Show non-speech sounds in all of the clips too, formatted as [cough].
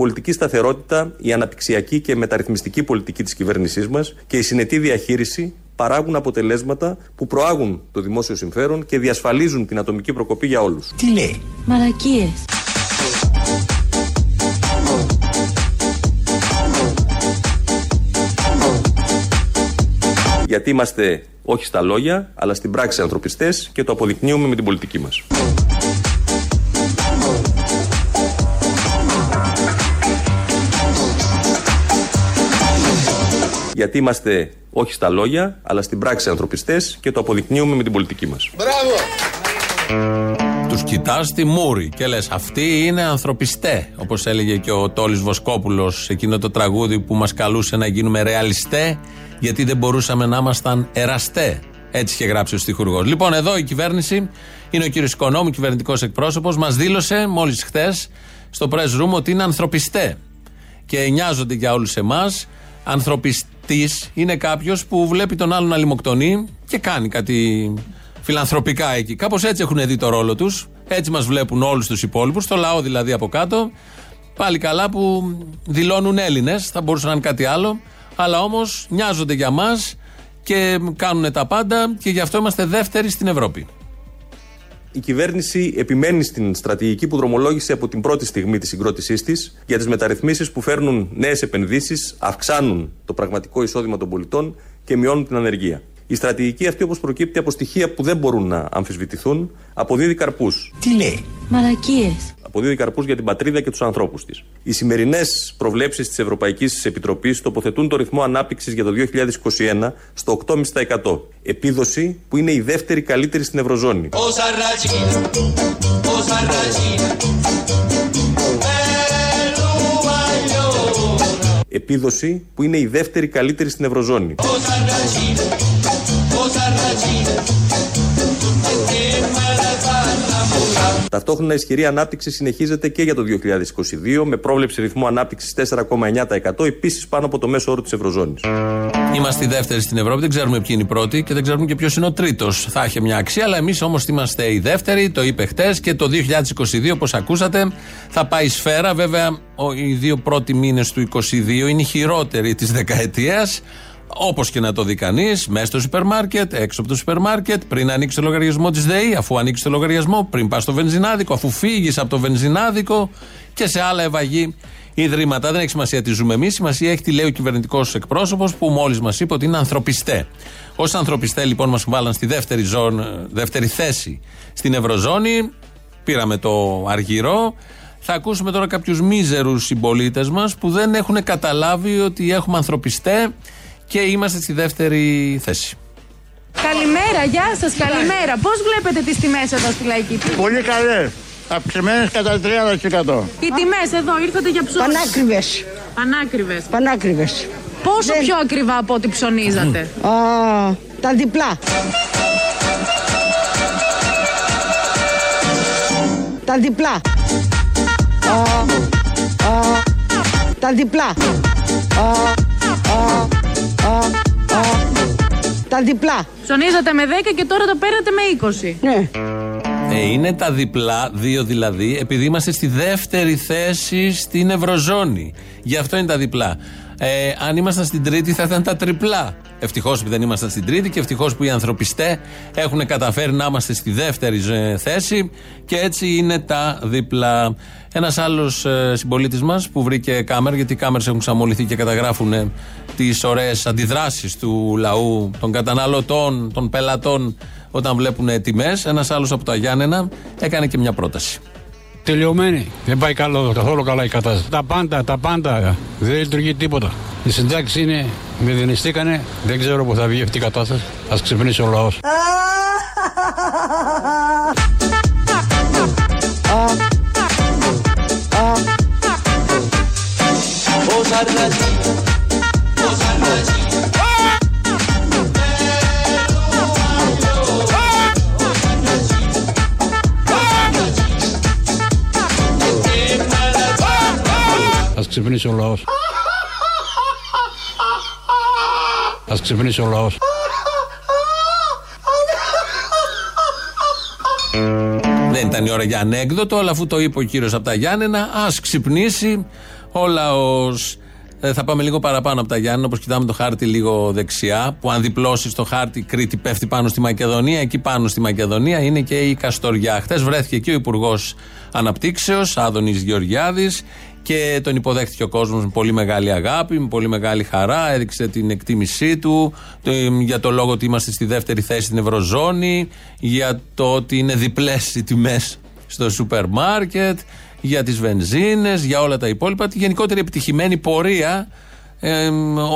πολιτική σταθερότητα, η αναπτυξιακή και μεταρρυθμιστική πολιτική της κυβέρνησής μας και η συνετή διαχείριση παράγουν αποτελέσματα που προάγουν το δημόσιο συμφέρον και διασφαλίζουν την ατομική προκοπή για όλους. Τι λέει; Μαλακίες. Γιατί είμαστε όχι στα λόγια, αλλά στην πράξη ανθρωπιστές και το αποδεικνύουμε με την πολιτική μας. Γιατί είμαστε όχι στα λόγια, αλλά στην πράξη ανθρωπιστές και το αποδεικνύουμε με την πολιτική μας. Μπράβο! Τους κοιτάς στη μούρη και λες: Αυτοί είναι ανθρωπιστέ. Όπως έλεγε και ο Τόλης Βοσκόπουλος, εκείνο το τραγούδι που μας καλούσε να γίνουμε ρεαλιστέ, γιατί δεν μπορούσαμε να ήμασταν εραστέ. Έτσι είχε γράψει ο στιχουργός. Λοιπόν, εδώ η κυβέρνηση είναι ο κύριος Οικονόμου, κυβερνητικός εκπρόσωπος, μας δήλωσε μόλις χθες στο press room ότι είναι ανθρωπιστέ. Και νοιάζονται για όλους εμάς. Ανθρωπιστή είναι κάποιος που βλέπει τον άλλον να λιμοκτονεί και κάνει κάτι φιλανθρωπικά εκεί. Κάπως έτσι έχουν δει το ρόλο τους. Έτσι μας βλέπουν όλους τους υπόλοιπους, το λαό δηλαδή από κάτω. Πάλι καλά που δηλώνουν Έλληνες, θα μπορούσαν να είναι κάτι άλλο. Αλλά όμως νοιάζονται για μας και κάνουν τα πάντα και γι' αυτό είμαστε δεύτεροι στην Ευρώπη. Η κυβέρνηση επιμένει στην στρατηγική που δρομολόγησε από την πρώτη στιγμή της συγκρότησής της για τις μεταρρυθμίσεις που φέρνουν νέες επενδύσεις, αυξάνουν το πραγματικό εισόδημα των πολιτών και μειώνουν την ανεργία. Η στρατηγική αυτή, όπως προκύπτει από στοιχεία που δεν μπορούν να αμφισβητηθούν, αποδίδει καρπούς. Τι λέει; Μαλακίες. Αποδίδει καρπούς για την πατρίδα και τους ανθρώπους της. Οι σημερινές προβλέψεις της Ευρωπαϊκής Επιτροπής τοποθετούν το ρυθμό ανάπτυξης για το 2021 στο 8,5%. Επίδοση που είναι η δεύτερη καλύτερη στην Ευρωζώνη. Όσα ρατσίνα, όσα ρατσίνα. Επίδοση που είναι η δεύτερη καλύτερη στην Ευρωζώνη. Όσα ρατσίνα, όσα ρατσίνα. Ταυτόχρονα η ισχυρή ανάπτυξη συνεχίζεται και για το 2022 με πρόβλεψη ρυθμού ανάπτυξης 4,9% επίσης πάνω από το μέσο όρο της Ευρωζώνης. Είμαστε οι δεύτεροι στην Ευρώπη, δεν ξέρουμε ποιοι είναι οι πρώτοι και δεν ξέρουμε και ποιος είναι ο τρίτος. Θα έχει μια αξία, αλλά εμείς όμως είμαστε οι δεύτεροι, το είπε χτες και το 2022, όπως ακούσατε, θα πάει σφαίρα. Βέβαια, ο- οι δύο πρώτοι μήνες του 2022 είναι οι χειρότεροι της δεκαετίας. Όπως και να το δει κανείς, μέσα στο σούπερ μάρκετ, έξω από το σούπερ μάρκετ, πριν ανοίξει το λογαριασμό της ΔΕΗ, αφού ανοίξει το λογαριασμό, πριν πας στο βενζινάδικο, αφού φύγεις από το βενζινάδικο και σε άλλα ευαγή ιδρύματα. Δεν έχει σημασία τι ζούμε εμείς. Σημασία έχει τι λέει ο κυβερνητικός εκπρόσωπος που μόλις μας είπε ότι είναι ανθρωπιστέ. Ω ανθρωπιστέ, λοιπόν, μας βάλαν στη δεύτερη, ζώνη, δεύτερη θέση στην Ευρωζώνη. Πήραμε το αργυρό. Θα ακούσουμε τώρα κάποιους μίζερους συμπολίτες μας που δεν έχουν καταλάβει ότι έχουμε ανθρωπιστέ και είμαστε στη δεύτερη θέση. Καλημέρα, γεια σας, καλημέρα. Πώς βλέπετε τις τιμές εδώ στη λαϊκή πύλη. Πολύ καλές. Αυξημένε κατά 30%. Οι τιμές εδώ ήρθατε για ψώνια. Πανάκριβες, Πανάκριβες. πανάκριβες. Πόσο Δεν- πιο ακριβά από ό,τι ψωνίζατε; Α, τα διπλά. Τα διπλά. Α, α, τα διπλά. Α, α, α, α, τα διπλά. Ψωνίζατε με 10 και τώρα το παίρνετε με 20. Ναι. Ε, είναι τα διπλά, δύο δηλαδή, επειδή είμαστε στη δεύτερη θέση στην Ευρωζώνη. Γι' αυτό είναι τα διπλά. Ε, αν ήμασταν στην τρίτη θα ήταν τα τριπλά. Ευτυχώς που δεν ήμασταν στην τρίτη και ευτυχώς που οι ανθρωπιστέ έχουν καταφέρει να είμαστε στη δεύτερη ε, θέση και έτσι είναι τα διπλά. Ένας άλλος ε, συμπολίτης μας που βρήκε κάμερα, γιατί οι κάμερες έχουν ξαμολυθεί και καταγράφουν τις ωραίες αντιδράσεις του λαού, των καταναλωτών, των πελατών όταν βλέπουν τιμές. Ένας άλλος από τα Γιάννενα έκανε και μια πρόταση. Τελειωμένη. Δεν πάει καλό, καθόλου καλά η κατάσταση. Τα πάντα, τα πάντα. Δεν λειτουργεί τίποτα. Οι συντάξει είναι, μηδενιστήκανε. Δεν ξέρω πού θα βγει αυτή η κατάσταση. Α ξυπνήσει ο λαό. Όσα ξυπνήσει ο λαός. Α ξυπνήσει ο λαός. Δεν ήταν η ώρα για ανέκδοτο, αλλά αφού το είπε ο κύριος από τα Γιάννενα, ας ξυπνήσει Ο λαός. Ε, θα πάμε λίγο παραπάνω από τα Γιάννη, όπως κοιτάμε το χάρτη λίγο δεξιά. Που αν διπλώσει το χάρτη, Κρήτη πέφτει πάνω στη Μακεδονία. Εκεί πάνω στη Μακεδονία είναι και η Καστοριά. Χθες βρέθηκε εκεί ο Υπουργός Αναπτύξεως, Άδωνης Γεωργιάδης, και τον υποδέχτηκε ο κόσμος με πολύ μεγάλη αγάπη, με πολύ μεγάλη χαρά. Έδειξε την εκτίμησή του το, για το λόγο ότι είμαστε στη δεύτερη θέση στην Ευρωζώνη, για το ότι είναι διπλές οι τιμές στο σούπερ μάρκετ, για τις βενζίνες, για όλα τα υπόλοιπα. Τη γενικότερη επιτυχημένη πορεία ε,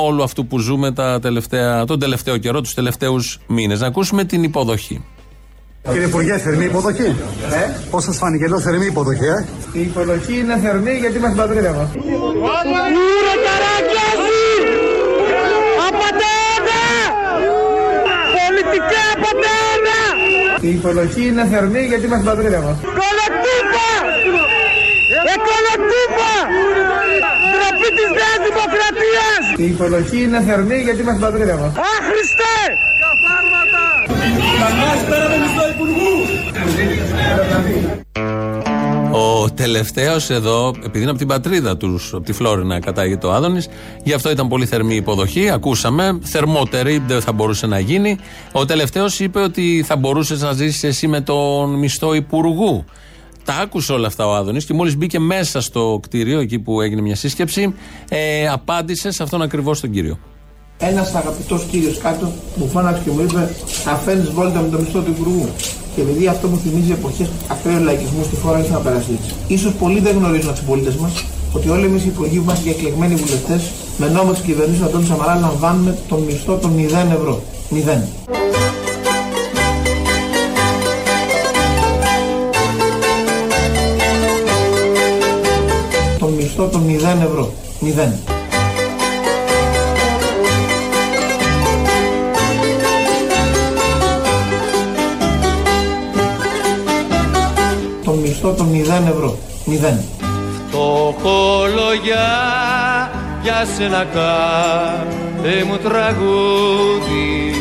όλου αυτού που ζούμε τα τελευταία, τον τελευταίο καιρό, τους τελευταίους μήνες. Να ακούσουμε την υποδοχή. Κύριε Υπουργέ, θερμή υποδοχή. Ε; Πώς σας φάνηκε εδώ θερμή υποδοχή, ε; Η υποδοχή είναι θερμή γιατί είμαστε πατρίδα μα. Ούρε καράκλαση! Απαταιώνα! Πολιτικά απαταιώνα! Η υποδοχή είναι θερμή γιατί είμαστε πατρίδα μα. Κολοτύπα! Ε, κολοτύπα! Ντροπή της Νέας Δημοκρατίας! Η υποδοχή είναι θερμή γιατί είμαστε πατρίδα μα. Άχρηστε! Ο τελευταίος εδώ, επειδή είναι από την πατρίδα τους, από τη Φλόρινα, κατάγεται ο Άδωνης, γι' αυτό ήταν πολύ θερμή η υποδοχή. Ακούσαμε, θερμότερη, δεν θα μπορούσε να γίνει. Ο τελευταίος είπε ότι θα μπορούσες να ζήσεις εσύ με τον μισθό υπουργού. Τα άκουσε όλα αυτά ο Άδωνης και μόλις μπήκε μέσα στο κτίριο, εκεί που έγινε μια σύσκεψη, ε, απάντησε σε αυτόν ακριβώς τον κύριο. Ένας αγαπητός κύριος κάτω μου φώναξε και μου είπε: Θα φέρνεις βόλτα με το μισθό του υπουργού. Και επειδή αυτό μου θυμίζει εποχές ακραίου λαϊκισμού στη χώρα, ήθελα να περάσει. σω πολλοί δεν γνωρίζουν από τους πολίτες μας ότι όλοι εμείς οι υπουργοί που είμαστε και εκλεγμένοι βουλευτές με νόμο της κυβερνήσεως Αντώνη Σαμαρά λαμβάνουμε τον μισθό των 0 ευρώ. 0. Τον μισθό των 0 ευρώ. 0. Μισθό των 0 ευρώ. 0. Φτωχολογιά για σένα κάθε μου τραγούδι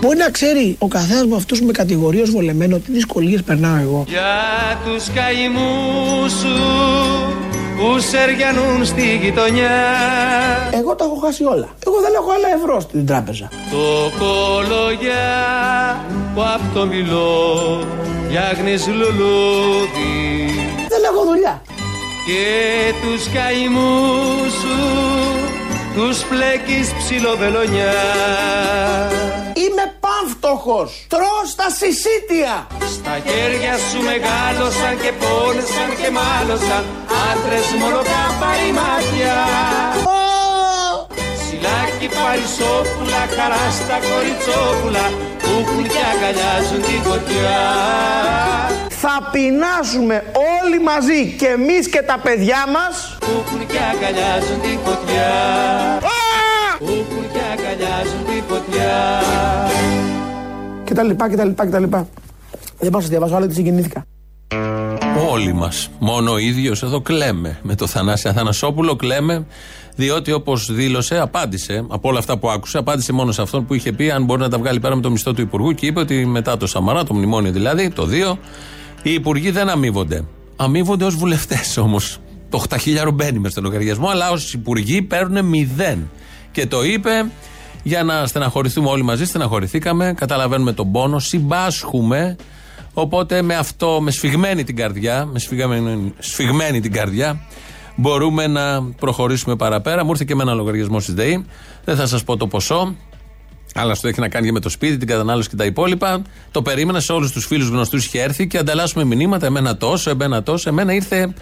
Μπορεί να ξέρει ο καθένας από αυτούς με κατηγορεί ως βολεμένο τι δυσκολίες περνάω εγώ. Για τους καημούς σου που σεριανούν στη γειτονιά Εγώ τα έχω χάσει όλα. Εγώ δεν έχω άλλα ευρώ στην τράπεζα. Το κολογιά που αυτό μιλώ φτιάχνεις λουλούδι Δεν έχω δουλειά. και τους καημούς σου τους πλέκεις ψιλοβελονιά Είμαι πανφτωχός. Τρώω στα συσίτια. Στα χέρια σου μεγάλωσαν και πόνεσαν και μάλωσαν άντρες μόνο καπάρι μάτια Σιλάκι παρισόπουλα, χαρά στα κοριτσόπουλα που έχουν και αγκαλιάζουν τη φωτιά Θα πεινάσουμε όλοι μαζί και εμείς και τα παιδιά μας που έχουν και αγκαλιάζουν τη φωτιά που έχουν και αγκαλιάζουν τη φωτιά και τα λοιπά και τα λοιπά και τα λοιπά. Δεν πάω να σας διαβάσω άλλο γιατί συγκινήθηκα. Όλοι μας. Μόνο ο ίδιος εδώ κλαίμε. Με το Θανάση Αθανασόπουλο κλαίμε, διότι όπως δήλωσε, απάντησε από όλα αυτά που άκουσε, απάντησε μόνο σε αυτόν που είχε πει αν μπορεί να τα βγάλει πέρα με το μισθό του Υπουργού και είπε ότι μετά το Σαμαρά, το μνημόνιο δηλαδή, το 2, οι Υπουργοί δεν αμείβονται. Αμείβονται ως βουλευτές όμως. Το 8.000 μπαίνει μες στο λογαριασμό, αλλά ως Υπουργοί παίρνουν 0. Και το είπε για να στεναχωρηθούμε όλοι μαζί, στεναχωρηθήκαμε, καταλαβαίνουμε τον πόνο, συμπάσχουμε. Οπότε με αυτό, με σφιγμένη την καρδιά, με σφιγμένη, σφιγμένη την καρδιά, μπορούμε να προχωρήσουμε παραπέρα. Μου ήρθε και με ένα λογαριασμό στη ΔΕΗ. Δεν θα σας πω το ποσό, αλλά αυτό έχει να κάνει και με το σπίτι, την κατανάλωση και τα υπόλοιπα. Το περίμενα σε όλους τους φίλους γνωστούς είχε έρθει και ανταλλάσσουμε μηνύματα. Εμένα τόσο, εμένα τόσο. Εμένα ήρθε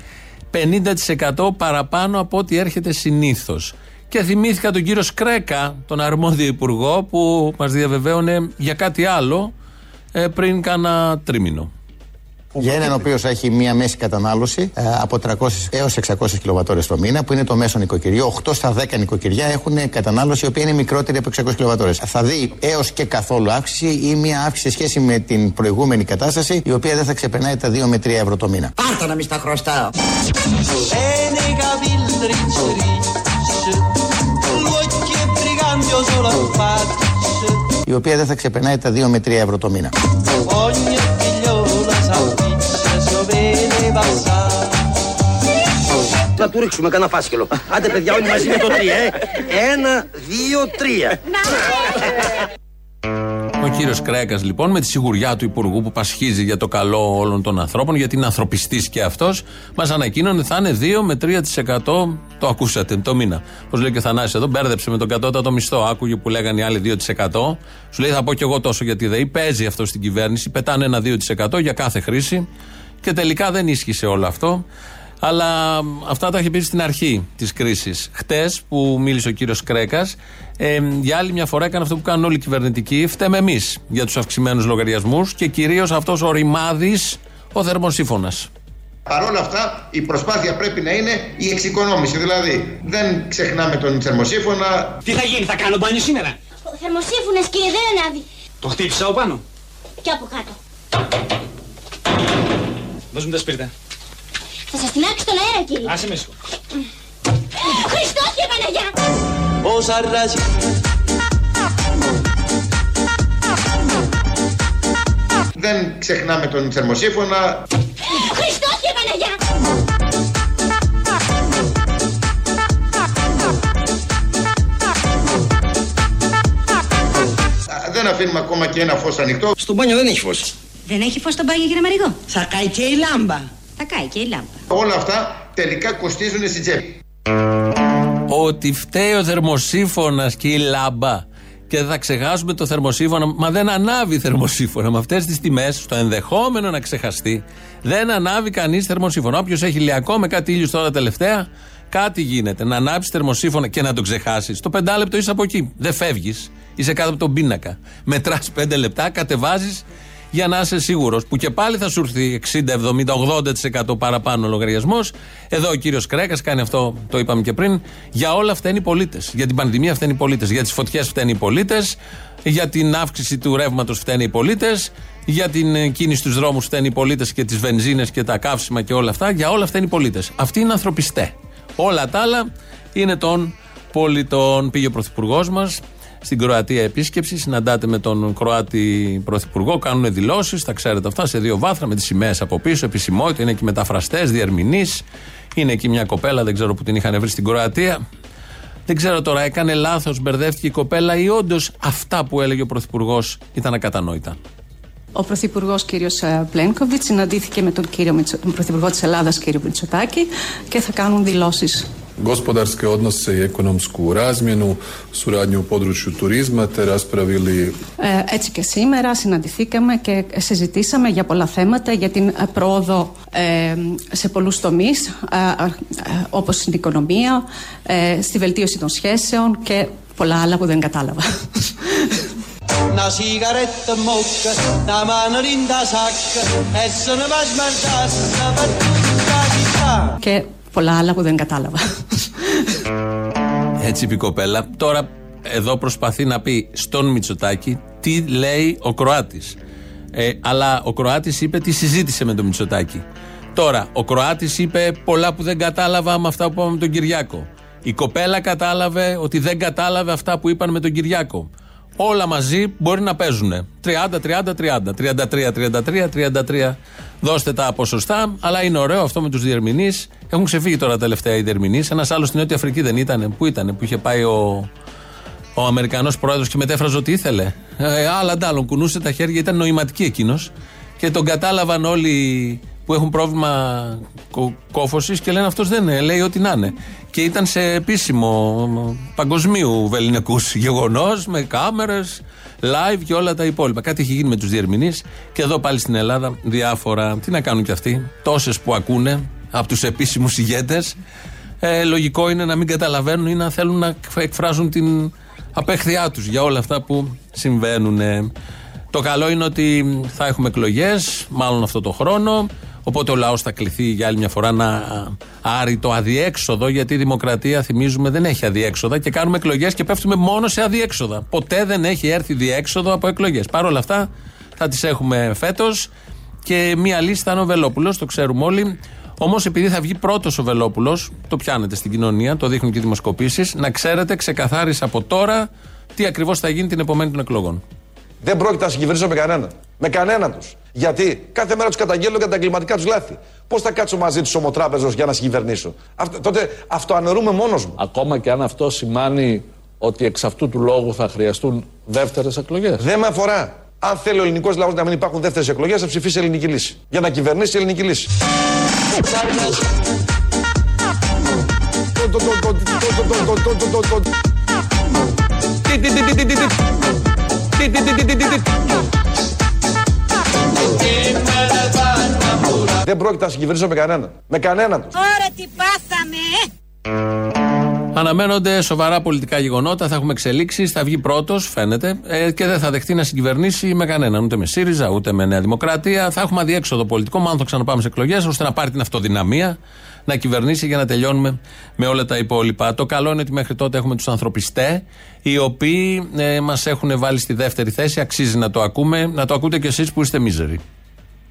50% παραπάνω από ό,τι έρχεται συνήθως. Και θυμήθηκα τον κύριο Σκρέκα, τον αρμόδιο υπουργό, που μας διαβεβαίωνε για κάτι άλλο ε, πριν κάνα τρίμηνο. Για έναν ο οποίος έχει μία μέση κατανάλωση ε, από 300 έως 600 κιλοβατόρες το μήνα, που είναι το μέσο νοικοκυριό, 8 στα 10 νοικοκυριά έχουν κατανάλωση η οποία είναι μικρότερη από 600 κιλοβατόρες. Θα δει έως και καθόλου αύξηση ή μία αύξηση σε σχέση με την προηγούμενη κατάσταση, η οποία δεν θα ξεπερνάει τα 2 με 3 ευρώ το μήνα. Πάρτα να μη στα χρωστάω. Enega vildricci L'occhio e brigambio solo faccio Η οποία δεν θα ξεπερνάει τα 2 με 3 ευρώ το μήνα. Να του ρίξουμε κανένα φάσκελο. Άντε, παιδιά, όλοι μαζί με το τρία, ε. Ένα, δύο, τρία. Ο κύριος Κρέκα, λοιπόν, με τη σιγουριά του Υπουργού που πασχίζει για το καλό όλων των ανθρώπων, γιατί είναι ανθρωπιστής και αυτός, μας ανακοίνωνε θα είναι 2 με 3%. Το ακούσατε το μήνα. Πώς λέει και ο Θανάσης εδώ, μπέρδεψε με τον κατώτατο μισθό. Άκουγε που λέγανε οι άλλοι 2%. Σου λέει θα πω κι εγώ τόσο γιατί δεν παίζει αυτό στην κυβέρνηση. Πετάνε ένα 2% για κάθε χρήση. Και τελικά δεν ίσχυσε όλο αυτό. Αλλά αυτά τα είχε πει στην αρχή της κρίσης. Χτες που μίλησε ο κύριος Κρέκας, ε, για άλλη μια φορά έκανε αυτό που κάνουν όλοι οι κυβερνητικοί. Φταίμε εμείς για τους αυξημένους λογαριασμούς και κυρίως αυτός ο ρημάδης, ο θερμοσύφωνας. Παρ' όλα αυτά, η προσπάθεια πρέπει να είναι η εξοικονόμηση. Δηλαδή, δεν ξεχνάμε τον θερμοσύφωνα. Τι θα γίνει, θα κάνω μπάνιο σήμερα; Ο θερμοσύμφωνας κύριε δεν ανάβει. Το χτύπησα από πάνω. Και από κάτω. Δώσ' μου τα σπίρτα. Θα σας τεινάξει τον αέρα κύριε. Άσε με σου. Χριστός και Παναγιά. Όσα ράζει. Δεν ξεχνάμε τον θερμοσύφωνα. Χριστός και Παναγιά. Α, Δεν αφήνουμε ακόμα και ένα φως ανοιχτό. Στο μπάνιο δεν έχει φως. Δεν έχει φως στο μπάνιο, κύριε Μαριγό. Θα κάει και η λάμπα. Θα κάει και η λάμπα. Όλα αυτά τελικά κοστίζουν στην τσέπη. Ότι φταίει ο θερμοσύφωνας και η λάμπα. Και δεν θα ξεχάσουμε το θερμοσύφωνα. Μα δεν ανάβει θερμοσύφωνα. Με αυτές τις τιμές, στο ενδεχόμενο να ξεχαστεί, δεν ανάβει κανείς θερμοσύφωνα. Όποιος έχει ηλιακό με κάτι ήλιου τώρα τελευταία, κάτι γίνεται. Να ανάψει θερμοσύφωνα και να το ξεχάσεις. Το πεντάλεπτο είσαι από εκεί. Δεν φεύγεις. Είσαι κάτω από τον πίνακα. Μετράς πέντε λεπτά, κατεβάζεις για να είσαι σίγουρος. Που και πάλι θα σου έρθει 60, 70, 80% παραπάνω λογαριασμός. Εδώ ο κύριος Κρέκας κάνει αυτό, το είπαμε και πριν. Για όλα φταίνει οι πολίτες. Για την πανδημία φταίνει οι πολίτες. Για τις φωτιές φταίνει οι πολίτες. Για την αύξηση του ρεύματος φταίνει οι πολίτες. Για την ε, κίνηση στους δρόμους φταίνει οι πολίτες και τις βενζίνες και τα καύσιμα και όλα αυτά. Για όλα φταίνει οι πολίτες. Αυτοί είναι ανθρωπιστές. Όλα τα άλλα είναι των πολιτών. Πήγε ο πρωθυπουργός μας στην Κροατία επίσκεψη. Συναντάτε με τον Κροάτι Πρωθυπουργό, κάνουν δηλώσεις, τα ξέρετε αυτά, σε δύο βάθρα με τις σημαίες από πίσω, επισημότητα, είναι εκεί μεταφραστές, διερμηνείς. Είναι εκεί μια κοπέλα, δεν ξέρω που την είχαν βρει στην Κροατία. Δεν ξέρω τώρα, έκανε λάθος, μπερδεύτηκε η κοπέλα ή όντως αυτά που έλεγε ο Πρωθυπουργός ήταν ακατανόητα. Ο Πρωθυπουργός κ. Πλένκοβιτς συναντήθηκε με τον, κύριο, Μητσο- τον Πρωθυπουργό της Ελλάδας κ. Μητσοτάκη και θα κάνουν δηλώσεις. gospodarske odnose i ekonomsku razmjenu, suradnju u području turizma te raspravili Ε, έτσι και σήμερα συναντηθήκαμε και συζητήσαμε για πολλά θέματα, για την ε, πρόοδο ε, σε πολλούς τομείς, ε, ε, όπως στην οικονομία, ε, στη βελτίωση των σχέσεων και πολλά άλλα που δεν κατάλαβα. Una sigaretta in bocca, una mano in da sacca e se ne va a smargiarsi per tutta la città. και πολλά άλλα που δεν κατάλαβα. Έτσι είπε η κοπέλα. Τώρα εδώ προσπαθεί να πει στον Μητσοτάκη τι λέει ο Κροάτης. Ε, αλλά ο Κροάτης είπε τι συζήτησε με τον Μητσοτάκη. Τώρα, ο Κροάτης είπε πολλά που δεν κατάλαβα με αυτά που είπαμε με τον Κυριάκο. Η κοπέλα κατάλαβε ότι δεν κατάλαβε αυτά που είπαν με τον Κυριάκο. Όλα μαζί μπορεί να παίζουν. 30-30-30. 33-33-33. Δώστε τα ποσοστά, αλλά είναι ωραίο αυτό με τους διερμηνείς. Έχουν ξεφύγει τώρα τελευταία οι διερμηνείς. Ένας άλλος στην Νότια Αφρική δεν ήταν. Πού ήταν, που είχε πάει ο, ο Αμερικανός πρόεδρος και μετέφραζε ό,τι ήθελε. Ε, άλλα αντάλλων, κουνούσε τα χέρια, ήταν νοηματική εκείνος. Και τον κατάλαβαν όλοι που έχουν πρόβλημα κόφωσης και λένε αυτός δεν είναι, λέει ό,τι να είναι. Και ήταν σε επίσημο παγκοσμίου βεληνικούς γεγονός με κάμερες, live και όλα τα υπόλοιπα. Κάτι έχει γίνει με τους διερμηνείς και εδώ πάλι στην Ελλάδα διάφορα. Τι να κάνουν κι αυτοί, τόσες που ακούνε από τους επίσημους ηγέτες. Ε, λογικό είναι να μην καταλαβαίνουν ή να θέλουν να εκφράζουν την απέχθειά τους για όλα αυτά που συμβαίνουν. Το καλό είναι ότι θα έχουμε εκλογές, μάλλον αυτό το χρόνο. Οπότε ο λαός θα κληθεί για άλλη μια φορά να άρει το αδιέξοδο, γιατί η δημοκρατία, θυμίζουμε, δεν έχει αδιέξοδα και κάνουμε εκλογές και πέφτουμε μόνο σε αδιέξοδα. Ποτέ δεν έχει έρθει διέξοδο από εκλογές. Παρ' όλα αυτά θα τις έχουμε φέτος και μία λύση θα είναι ο Βελόπουλος, το ξέρουμε όλοι. Όμως, επειδή θα βγει πρώτος ο Βελόπουλος, το πιάνετε στην κοινωνία, το δείχνουν και οι δημοσκοπήσεις, να ξέρετε ξεκαθάρισα από τώρα τι ακριβώς θα γίνει την επομένη των εκλογών. Δεν πρόκειται να συγκυβερνήσω με κανέναν. Με κανέναν τους. Γιατί κάθε μέρα του καταγγέλνω για τα εγκληματικά του λάθη. Πώ θα κάτσω μαζί του ομοτράπεζο για να συγκυβερνήσω. Αυτό, τότε αυτοαναιρούμε μόνο μου. Ακόμα και αν αυτό σημαίνει ότι εξ αυτού του λόγου θα χρειαστούν δεύτερε εκλογέ. Δεν με αφορά. Αν θέλει ο ελληνικό λαό να μην υπάρχουν δεύτερε εκλογέ, θα ψηφίσει ελληνική λύση. Για να κυβερνήσει η ελληνική λύση. Δεν πρόκειται να συγκυβερνήσω με κανέναν. Με κανέναν του. Τώρα τι πάθαμε, Αναμένονται σοβαρά πολιτικά γεγονότα, θα έχουμε εξελίξεις, θα βγει πρώτος, φαίνεται, ε, και δεν θα δεχτεί να συγκυβερνήσει με κανέναν, ούτε με ΣΥΡΙΖΑ, ούτε με Νέα Δημοκρατία. Θα έχουμε αδιέξοδο πολιτικό, μάλλον θα ξαναπάμε σε εκλογές, ώστε να πάρει την αυτοδυναμία να κυβερνήσει για να τελειώνουμε με όλα τα υπόλοιπα. Το καλό είναι ότι μέχρι τότε έχουμε τους ανθρωπιστές, οι οποίοι ε, μας έχουν βάλει στη δεύτερη θέση. Αξίζει να το ακούμε, να το ακούτε κι εσείς που είστε μίζεροι.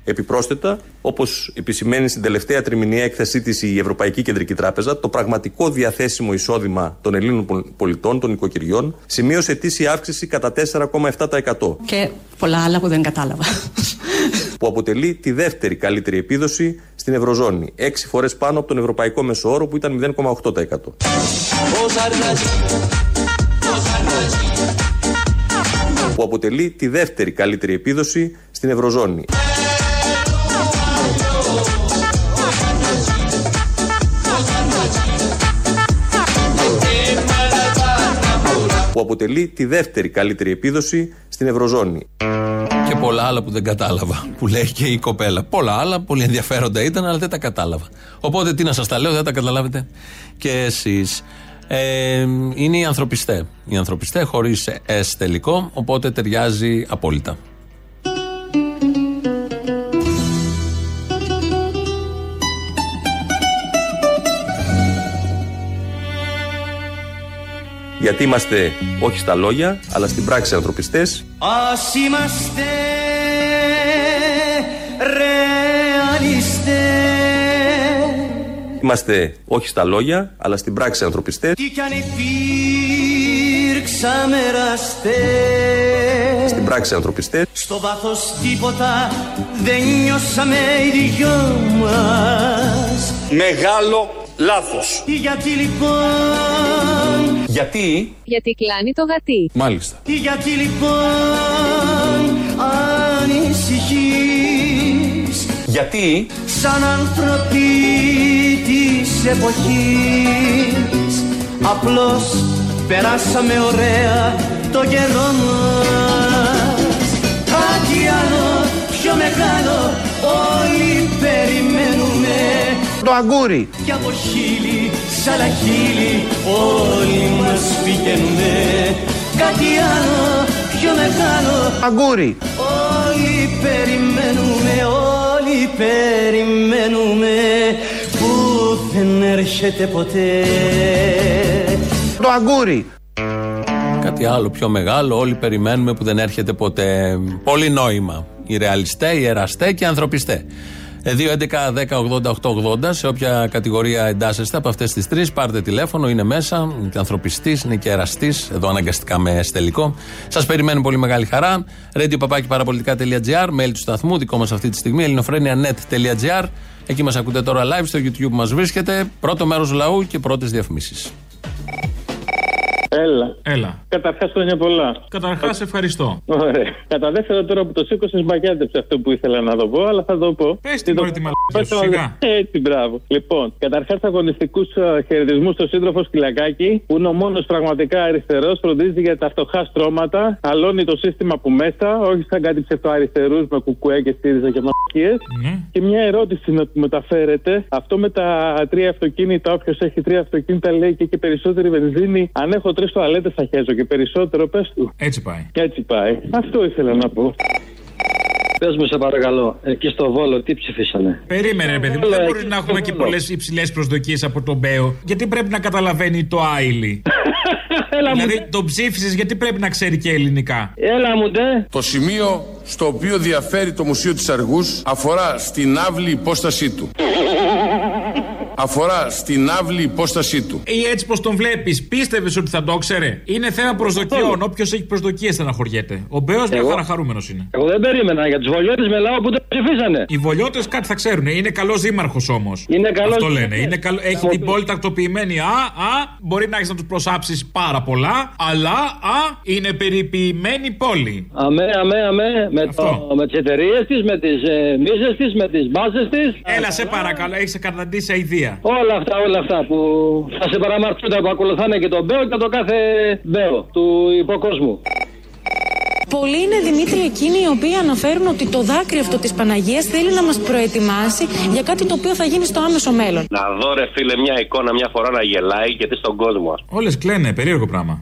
Επιπρόσθετα, όπως επισημαίνει στην τελευταία τριμηνία έκθεσή της η Ευρωπαϊκή Κεντρική Τράπεζα, το πραγματικό διαθέσιμο εισόδημα των Ελλήνων πολιτών, των οικοκυριών, σημείωσε ετήσια αύξηση κατά 4,7%. Και πολλά άλλα που δεν κατάλαβα. Που αποτελεί τη δεύτερη καλύτερη επίδοση στην Ευρωζώνη. Έξι φορές πάνω από τον Ευρωπαϊκό Μεσοόρο που ήταν 0,8%. Που αποτελεί τη δεύτερη καλύτερη επίδοση στην Ευρωζώνη. που αποτελεί τη δεύτερη καλύτερη επίδοση στην Ευρωζώνη. Και πολλά άλλα που δεν κατάλαβα. Που λέει και η κοπέλα. Πολλά άλλα, πολύ ενδιαφέροντα ήταν, αλλά δεν τα κατάλαβα. Οπότε τι να σας τα λέω, δεν τα καταλάβετε και εσείς. Ε, είναι οι ανθρωπιστέ. Οι ανθρωπιστέ χωρίς S τελικό, οπότε ταιριάζει απόλυτα. Γιατί είμαστε όχι στα λόγια, αλλά στην πράξη ανθρωπιστές. Ας είμαστε ρεαλιστές Είμαστε όχι στα λόγια, αλλά στην πράξη ανθρωπιστές. Τι κι αν υπήρξαμε ραστές Στην πράξη ανθρωπιστές. Στο βάθος τίποτα δεν νιώσαμε οι δυο μας Μεγάλο λάθος. Γιατί λοιπόν; Γιατί; Γιατί κλάνει το γατί. Μάλιστα. Γιατί λοιπόν; Ανησυχείς Γιατί; Σαν άνθρωποι της εποχής Απλώς περάσαμε ωραία το καιρό μας Κάτι άλλο πιο μεγάλο όλοι περιμένουμε Το αγκούρι. Κι από χείλη σ' άλλα χείλη όλοι μας πηγαίνουμε Κάτι άλλο πιο μεγάλο Αγκούρι. Όλοι περιμένουμε, όλοι περιμένουμε που δεν έρχεται ποτέ Το αγκούρι. Κάτι άλλο πιο μεγάλο, όλοι περιμένουμε που δεν έρχεται ποτέ. Πολύ νόημα. Οι ρεαλιστές, οι εραστές και οι ανθρωπιστές. Ε, 2.11.10.80.880 σε όποια κατηγορία εντάσσεστε από αυτές τις τρεις, πάρτε τηλέφωνο, είναι μέσα. Είναι και ανθρωπιστής, είναι και εραστής. Εδώ αναγκαστικά με στελικό. Σας περιμένει πολύ μεγάλη χαρά. Radio papakiparapolitica.gr, mail του σταθμού, δικό μας αυτή τη στιγμή, ελληνοφρένια.net.gr. Εκεί μας ακούτε τώρα live στο YouTube που μας βρίσκεται. Πρώτο μέρος λαού και πρώτες διαφημίσεις. Έλα. Έλα. Καταρχάς χρόνια πολλά. Καταρχάς, ευχαριστώ. Ωραία. Κατά δεύτερο, τώρα που το σήκωσες, μπακιάτεψε αυτό που ήθελα να το πω, αλλά θα το πω. Πες την πρώτη μαλακία σου, σιγά. Έτσι, μπράβο. Λοιπόν, καταρχάς, αγωνιστικούς χαιρετισμούς στο σύντροφο Σκυλακάκη, που είναι ο μόνος πραγματικά αριστερός, φροντίζει για τα φτωχά στρώματα, αλώνει το σύστημα από μέσα, όχι σαν κάτι ψευτοαριστερούς με κουκουέ και στήριζα και μαλακίες. Ναι. Και μια ερώτηση να του μεταφέρετε. Αυτό με τα τρία αυτοκίνητα, όποιος έχει τρία αυτοκίνητα λέει και, και περισσότερη βενζίνη. Αν έχω τρει τοαλέτε θα χέζω και περισσότερο, πες του. Έτσι πάει. Έτσι πάει. Αυτό ήθελα να πω. Πες μου, σε παρακαλώ, εκεί στο Βόλο τι ψηφίσανε; Περίμενε, παιδί μου. Δεν μπορείς να έχουμε και πολλές υψηλές προσδοκίες από τον Μπέο. Γιατί πρέπει να καταλαβαίνει το Άιλι. [laughs] δηλαδή, τον ψήφισες γιατί πρέπει να ξέρει και ελληνικά; Έλα μου, ντε. Το σημείο στο οποίο διαφέρει το Μουσείο της Αργούς αφορά στην άβλη υπόστασή του. Αφορά στην άβλη υπόστασή του. Ή έτσι πως τον βλέπεις, πίστευες ότι θα το ξέρε. Είναι θέμα προσδοκιών. Όποιος έχει προσδοκίες στεναχωριέται. Ο Μπέος μια Εγώ- χαρά χαρούμενος είναι. Εγώ δεν περίμενα για τους βολιώτες μιλάω που δεν ψηφίσανε. Οι βολιώτες κάτι θα ξέρουν. Είναι καλός δήμαρχος όμως. Είναι καλός Αυτό λένε. δήμαρχος. Είναι καλο... Έχει Από την το- πόλη τακτοποιημένη. Α, α, μπορεί να έχεις να τους προσάψεις πάρα πολλά. Αλλά, α, είναι περιποιημένη πόλη. Αμέ, αμέ, αμέ. Με, το, με τις εταιρείες της, με τις ε, μίζες της, με τις μπάζες της. Έλα, σε παρακαλώ, έχεις καταντήσει αηδία. Όλα αυτά, όλα αυτά που θα σε παραμαρτούνται που ακολουθάνε και τον Μπέο και το κάθε Μπέο του υποκόσμου. Πολλοί είναι Δημήτρη εκείνοι οι οποίοι αναφέρουν ότι το δάκρυ αυτό της Παναγίας θέλει να μας προετοιμάσει για κάτι το οποίο θα γίνει στο άμεσο μέλλον. Να δω ρε φίλε μια εικόνα μια φορά να γελάει γιατί στον κόσμο. ας πούμε. Όλες κλαίνε, περίεργο πράγμα.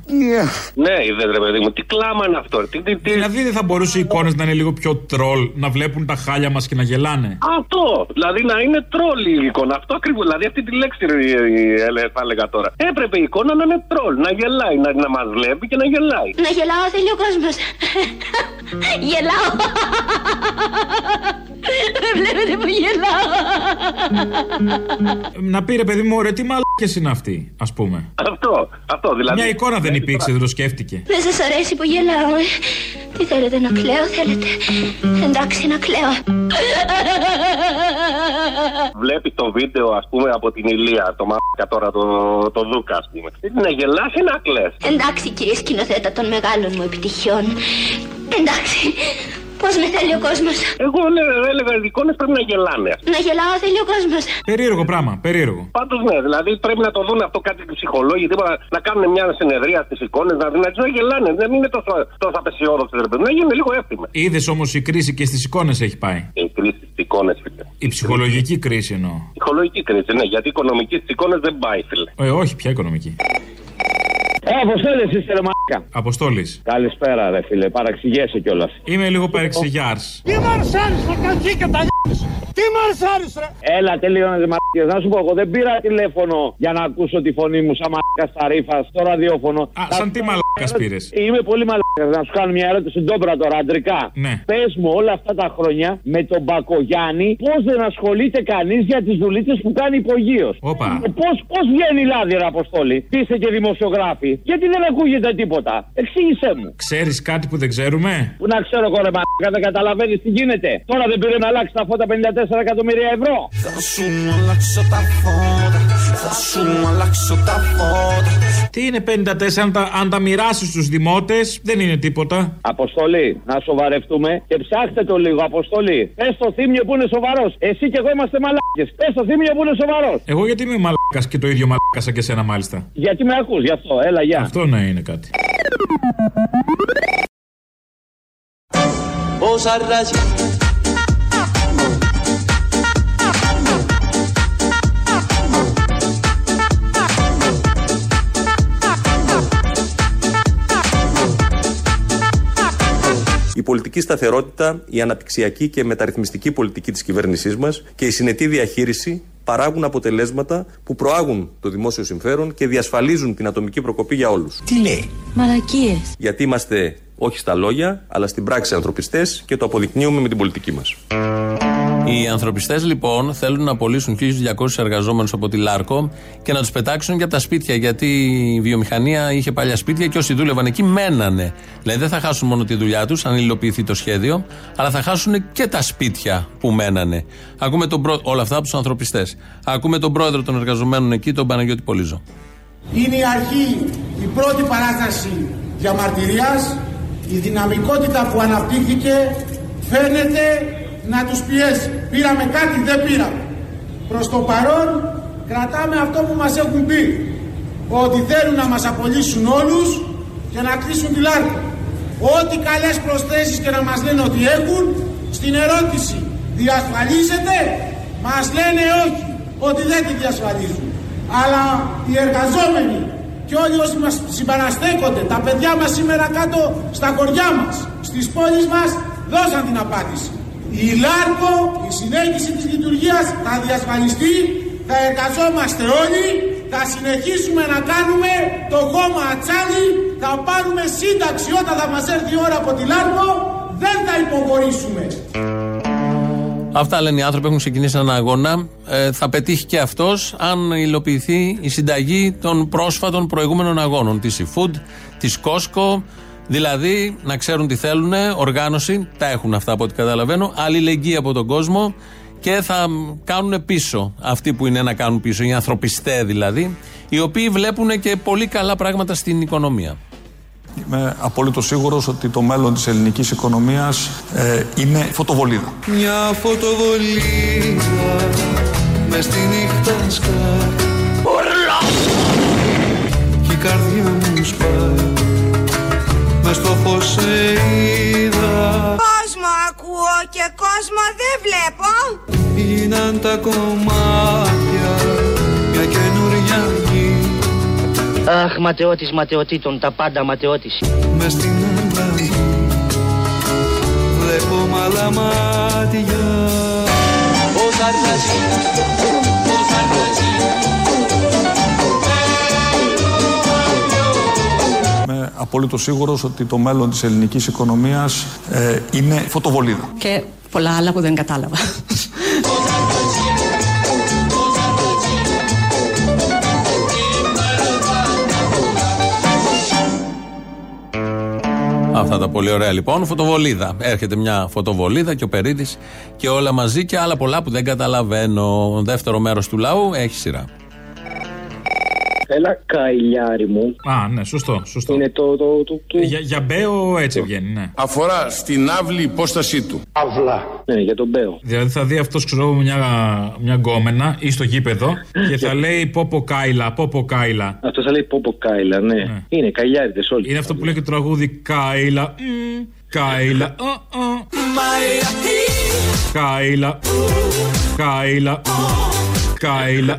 Ναι, είδες ρε παιδί μου, τι κλάμα είναι αυτό. ρε, Τι, τι, τι... Δηλαδή δεν θα μπορούσε οι εικόνες να είναι λίγο πιο τρόλ, να βλέπουν τα χάλια μας και να γελάνε; Αυτό, δηλαδή να είναι τρόλ η εικόνα. Αυτό ακριβώς. Δηλαδή αυτή τη λέξη ρε, ε, ε, θα έλεγα τώρα. Έπρεπε η εικόνα να είναι τρόλ, να γελάει, να, να μας βλέπει και να γελάει. Να γελάω θέλει ο κόσμος. Γελάω. Με βλέπετε που γελάω. Να πει ρε παιδί μου, ρε τι μαλάκες είναι αυτοί, ας πούμε. Αυτό, αυτό δηλαδή. Μια εικόνα δεν υπήρξε, δεν το σκέφτηκε. Δεν σας αρέσει που γελάω. ε; Τι θέλετε να κλαίω, θέλετε; Εντάξει να κλαίω. Βλέπει το βίντεο, ας πούμε, από την Ηλία, το μαλάκα τώρα, το, το Δούκα, ας πούμε. Να γελάς ή να κλε. Εντάξει κύριε σκηνοθέτα των μεγάλων μου επιτυχιών. Εντάξει. Πώς με θέλει ο κόσμος. Εγώ λέ- έλεγα οι εικόνες πρέπει να γελάνε. Να γελάω θέλει ο κόσμος. Περίεργο πράγμα, περίεργο. Πάντως ναι, δηλαδή πρέπει να το δουν αυτό κάτι οι ψυχολόγοι, τίποτα, να κάνουν μια συνεδρία στις εικόνες, να, να, να γελάνε. Δεν είναι τόσο, τόσο απεσιόδοξο, ρε παιδί, μου, να γίνουν λίγο εύθυμε. Είδες όμως η κρίση και στις εικόνες έχει πάει. Η κρίση στις εικόνες, φίλε. Η ψυχολογική κρίση εννοώ. Ψυχολογική κρίση, ναι, γιατί η οικονομική στις εικόνες δεν πάει, φίλε. Ε, όχι, πια οικονομική. Ε, Αποστόλης, είστε ρε μαλάκα. Αποστόλης. Καλησπέρα, ρε φίλε. Παραξηγέσαι κιόλας. Είμαι λίγο παρεξηγιάρς. Τι μαρσάρεις θα κακή και τα λιώνεις. Τι μαρσάρεις ρε; Έλα, τελείωνε μαλακίε. Να σου πω, εγώ δεν πήρα τηλέφωνο για να ακούσω τη φωνή μου σαν μαλάκας στα ρήφα στο ραδιόφωνο. Α, σαν τι μαλάκας πήρες; Είμαι πολύ μαλάκας. Να σου κάνω μια ερώτηση ντόμπρα τώρα, αντρικά. Ναι. Πες μου όλα αυτά τα χρόνια με τον Μπακογιάννη πώς δεν ασχολείται κανείς για τις δουλίτσες που κάνει υπογείως; Όπα. Πώς πώς βγαίνει η λάδι, ρε Αποστόλη. Τι είστε και δημοσιογράφοι. Γιατί δεν ακούγεται τίποτα. Εξήγησέ μου. Ξέρεις κάτι που δεν ξέρουμε; Που να ξέρω εγώ ρε μαλάκα, δεν καταλαβαίνεις τι γίνεται. Τώρα δεν πήρε να αλλάξει τα φώτα 54 εκατομμύρια ευρώ. Θα σου αλλάξω τα φώτα. Θα σου αλλάξω τα φώτα. Τι είναι 54, αν τα, αν τα μοιράσεις στου δημότες, δεν είναι τίποτα. Αποστολή, να σοβαρευτούμε και ψάχτε το λίγο, Αποστολή. Πες στο θύμιο που είναι σοβαρός. Εσύ και εγώ είμαστε μαλάκες. Πες στο θύμιο που είναι σοβαρός. Εγώ γιατί είμαι μαλάκας και το ίδιο μαλάκα σαν και σένα μάλιστα. Γιατί με ακούς, γι' αυτό. Έλα, γεια. Αυτό να είναι κάτι. Πώς Η πολιτική σταθερότητα, η αναπτυξιακή και μεταρρυθμιστική πολιτική της κυβέρνησής μας και η συνετή διαχείριση παράγουν αποτελέσματα που προάγουν το δημόσιο συμφέρον και διασφαλίζουν την ατομική προκοπή για όλους. Τι λέει; Μαλακίες. Γιατί είμαστε όχι στα λόγια, αλλά στην πράξη ανθρωπιστές και το αποδεικνύουμε με την πολιτική μας. Οι ανθρωπιστές λοιπόν θέλουν να απολύσουν 1.200 εργαζόμενους από τη Λάρκο και να τους πετάξουν και από τα σπίτια. Γιατί η βιομηχανία είχε παλιά σπίτια και όσοι δούλευαν εκεί μένανε. Δηλαδή δεν θα χάσουν μόνο τη δουλειά τους, αν υλοποιηθεί το σχέδιο, αλλά θα χάσουν και τα σπίτια που μένανε. Ακούμε τον πρό... Όλα αυτά από τους ανθρωπιστές. Ακούμε τον πρόεδρο των εργαζομένων εκεί, τον Παναγιώτη Πολύζο. Είναι η αρχή, η πρώτη παράσταση διαμαρτυρίας, η δυναμικότητα που αναπτύχθηκε φαίνεται να τους πιέσει. Πήραμε κάτι, δεν πήραμε. Προς το παρόν κρατάμε αυτό που μας έχουν πει. Ότι θέλουν να μας απολύσουν όλους και να κλείσουν τη λάρκα. Ό,τι καλές προσθέσεις και να μας λένε ότι έχουν, στην ερώτηση διασφαλίζεται, μας λένε όχι, ότι δεν τη διασφαλίζουν. Αλλά οι εργαζόμενοι και όλοι όσοι μας συμπαραστέκονται, τα παιδιά μας σήμερα κάτω στα χωριά μας, στις πόλεις μας, δώσαν την απάντηση. Η ΛΑΡΚΟ, η συνέχιση της λειτουργίας θα διασφαλιστεί, θα εργαζόμαστε όλοι, θα συνεχίσουμε να κάνουμε το γόμα ατσάλι, θα πάρουμε σύνταξη όταν θα μας έρθει η ώρα από τη ΛΑΡΚΟ, δεν θα υποχωρήσουμε. Αυτά λένε οι άνθρωποι, έχουν ξεκινήσει έναν αγώνα. Ε, θα πετύχει και αυτός αν υλοποιηθεί η συνταγή των πρόσφατων προηγούμενων αγώνων. Της eFood, της Costco. Δηλαδή να ξέρουν τι θέλουν, οργάνωση, τα έχουν αυτά από ό,τι καταλαβαίνω, αλληλεγγύη από τον κόσμο και θα κάνουν πίσω αυτοί που είναι να κάνουν πίσω, οι ανθρωπιστέ δηλαδή, οι οποίοι βλέπουν και πολύ καλά πράγματα στην οικονομία. Είμαι απόλυτο σίγουρος ότι το μέλλον της ελληνικής οικονομίας ε, είναι φωτοβολίδα. Μια φωτοβολίδα μες στη νύχτα σκάει σε είδα. Κόσμο ακούω και κόσμο δεν βλέπω. Γίναν τα κομμάτια μια καινούρια γη. Αχ, ματαιώτης ματαιωτήτων, τα πάντα ματαιώτης. Μες στην αλλαγή βλέπω μαλά μάτια. Ο Σαρκαζή, απόλυτο σίγουρος ότι το μέλλον της ελληνικής οικονομίας ε, είναι φωτοβολίδα. Και πολλά άλλα που δεν κατάλαβα. Αυτά τα πολύ ωραία λοιπόν. Φωτοβολίδα. Έρχεται μια φωτοβολίδα και ο Περίτη και όλα μαζί και άλλα πολλά που δεν καταλαβαίνω. Δεύτερο μέρος του λαού έχει σειρά. Έλα, καηλιάρι μου. Α, ναι, σωστό. σωστό. Είναι το. το, το, το... Για, για μπέο έτσι βγαίνει, ναι. Αφορά στην άβλη υπόστασή του. Αυλά. Ναι, για τον Μπέο. Δηλαδή θα δει αυτός, ξέρω εγώ, μια, μια γκόμενα ή στο γήπεδο και θα λέει Πόπο Κάιλα, Πόπο Κάιλα. Αυτός θα λέει Πόπο Κάιλα, ναι. Είναι καηλιάριδες όλοι. Είναι αυτό που λέει και το τραγούδι Κάιλα. μ, Κάιλα. ο, ο. Κάιλα. Κάιλα. Κάιλα.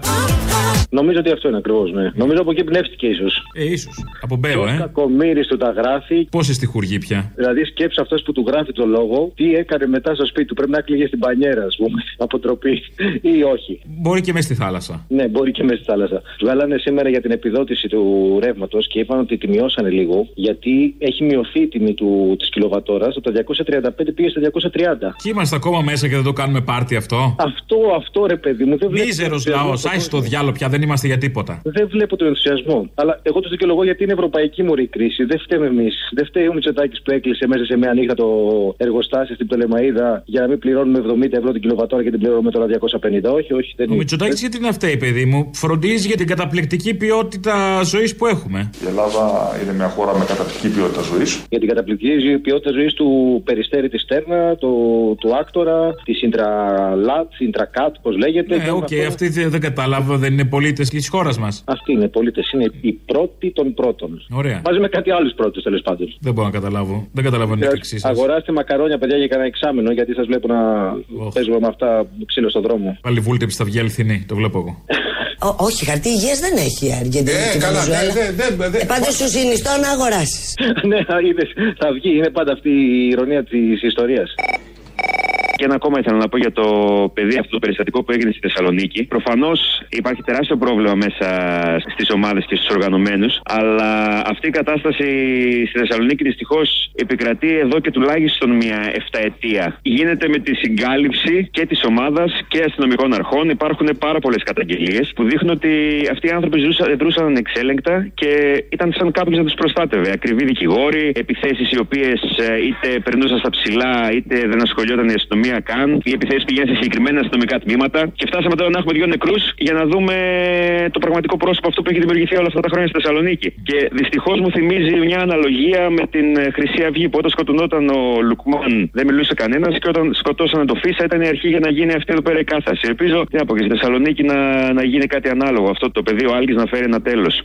Νομίζω ότι αυτό είναι ακριβώς, ναι. Νομίζω από εκεί πνεύστηκε ίσως. Ε, ίσως. Από Μπέο, ε. Κακομίρι του τα γράφει. Πώς στοιχουργεί πια; Δηλαδή, σκέψει αυτός που του γράφει το λόγο, τι έκανε μετά στο σπίτι του. Πρέπει να έκλειγε στην πανιέρα, ας πούμε, [laughs] από τροπή ή όχι. Μπορεί και μέσα στη θάλασσα. Ναι, μπορεί και μέσα στη θάλασσα. Βγάλανε σήμερα για την επιδότηση του ρεύματος και είπαν ότι τη μειώσανε λίγο, γιατί έχει μειωθεί η τιμή της κιλοβατόρας από τα 235 πήγε στα 230. Και είμαστε ακόμα μέσα και δεν το κάνουμε πάρτι αυτό. Αυτό, αυτό ρε παιδί μου. Δεν βλέπω Μίζερο τον ενθουσιασμό λαό, του άισε το διάλογο πια, δεν είμαστε για τίποτα. Δεν βλέπω τον ενθουσιασμό. Αλλά εγώ του δικαιολογώ γιατί είναι ευρωπαϊκή μορφή κρίση. Δεν φταίμε εμείς. Δεν φταίει ο Μητσοτάκης που έκλεισε μέσα σε μια νύχτα το εργοστάσιο στην Πτολεμαίδα για να μην πληρώνουμε 70 ευρώ την κιλοβατώρα και την πληρώνουμε τώρα 250. Όχι, όχι. Δεν Ο Μητσοτάκης γιατί είναι αυτή, παιδί μου; Φροντίζει για την καταπληκτική ποιότητα ζωής που έχουμε. Η Ελλάδα είναι μια χώρα με καταπληκτική ποιότητα ζωής. Για την καταπληκτική ποιότητα ζωής του Περιστέρη της Τέρνα, του, του Άκτωρα, της Ιντραλάτ, Ιντρακάτ, πώς λέγεται. Ναι, οκ, αυτοί δεν δεν κατάλαβα, δεν είναι πολίτες της χώρας μας. Αυτοί είναι πολίτες. Είναι οι πρώτοι των πρώτων. Ωραία. Μαζί με κάτι άλλους πρώτους τέλος πάντων. Δεν μπορώ να καταλάβω. Δεν καταλαβαίνω την εξή. Αγοράστε μακαρόνια, παιδιά, για κανένα εξάμεινο, γιατί σας βλέπω να παίζουμε με αυτά ξύλο στον δρόμο. Πάλι βούλτεψη θα βγει αληθινή, το βλέπω εγώ. Ό, όχι, χαρτί υγεία δεν έχει η Αργεντινή. Ε, και η καλά, Βενεζουέλα. δεν- δεν- δεν- Ε, πάντως σου συνιστώ να αγοράσεις. [laughs] ναι, είδες, θα βγει. Είναι πάντα αυτή η ηρωνία της ιστορίας. Και ένα ακόμα ήθελα να πω για το παιδί αυτό το περιστατικό που έγινε στη Θεσσαλονίκη. Προφανώς υπάρχει τεράστιο πρόβλημα μέσα στις ομάδες και στους οργανωμένους, αλλά αυτή η κατάσταση στη Θεσσαλονίκη δυστυχώς επικρατεί εδώ και τουλάχιστον μια 7 ετία. Γίνεται με τη συγκάλυψη και της ομάδας και αστυνομικών αρχών. Υπάρχουν πάρα πολλές καταγγελίες που δείχνουν ότι αυτοί οι άνθρωποι ζούσαν, δρούσαν ανεξέλεγκτα και ήταν σαν κάποιος να τους προστάτευε. Ακριβοί δικηγόροι, επιθέσεις οι οποίες είτε περνούσαν στα ψηλά είτε δεν ασχολιόταν η αστυνομία καν. Οι επιθέσεις πηγαίνουν σε συγκεκριμένα αστυνομικά τμήματα. Και φτάσαμε τώρα να έχουμε δύο νεκρούς για να δούμε το πραγματικό πρόσωπο αυτό που έχει δημιουργηθεί όλα αυτά τα χρόνια στη Θεσσαλονίκη. Και δυστυχώς μου θυμίζει μια αναλογία με την ε, Χρυσή Αυγή που όταν σκοτωνόταν ο Λουκμάν δεν μιλούσε κανένας και όταν σκοτώσανε το Φίσα ήταν η αρχή για να γίνει αυτή εδώ πέρα η κάθαση. Ελπίζω τι να πω, και στη Θεσσαλονίκη να, να γίνει κάτι ανάλογο. Αυτό το πεδίο Άλγη να φέρει ένα τέλος.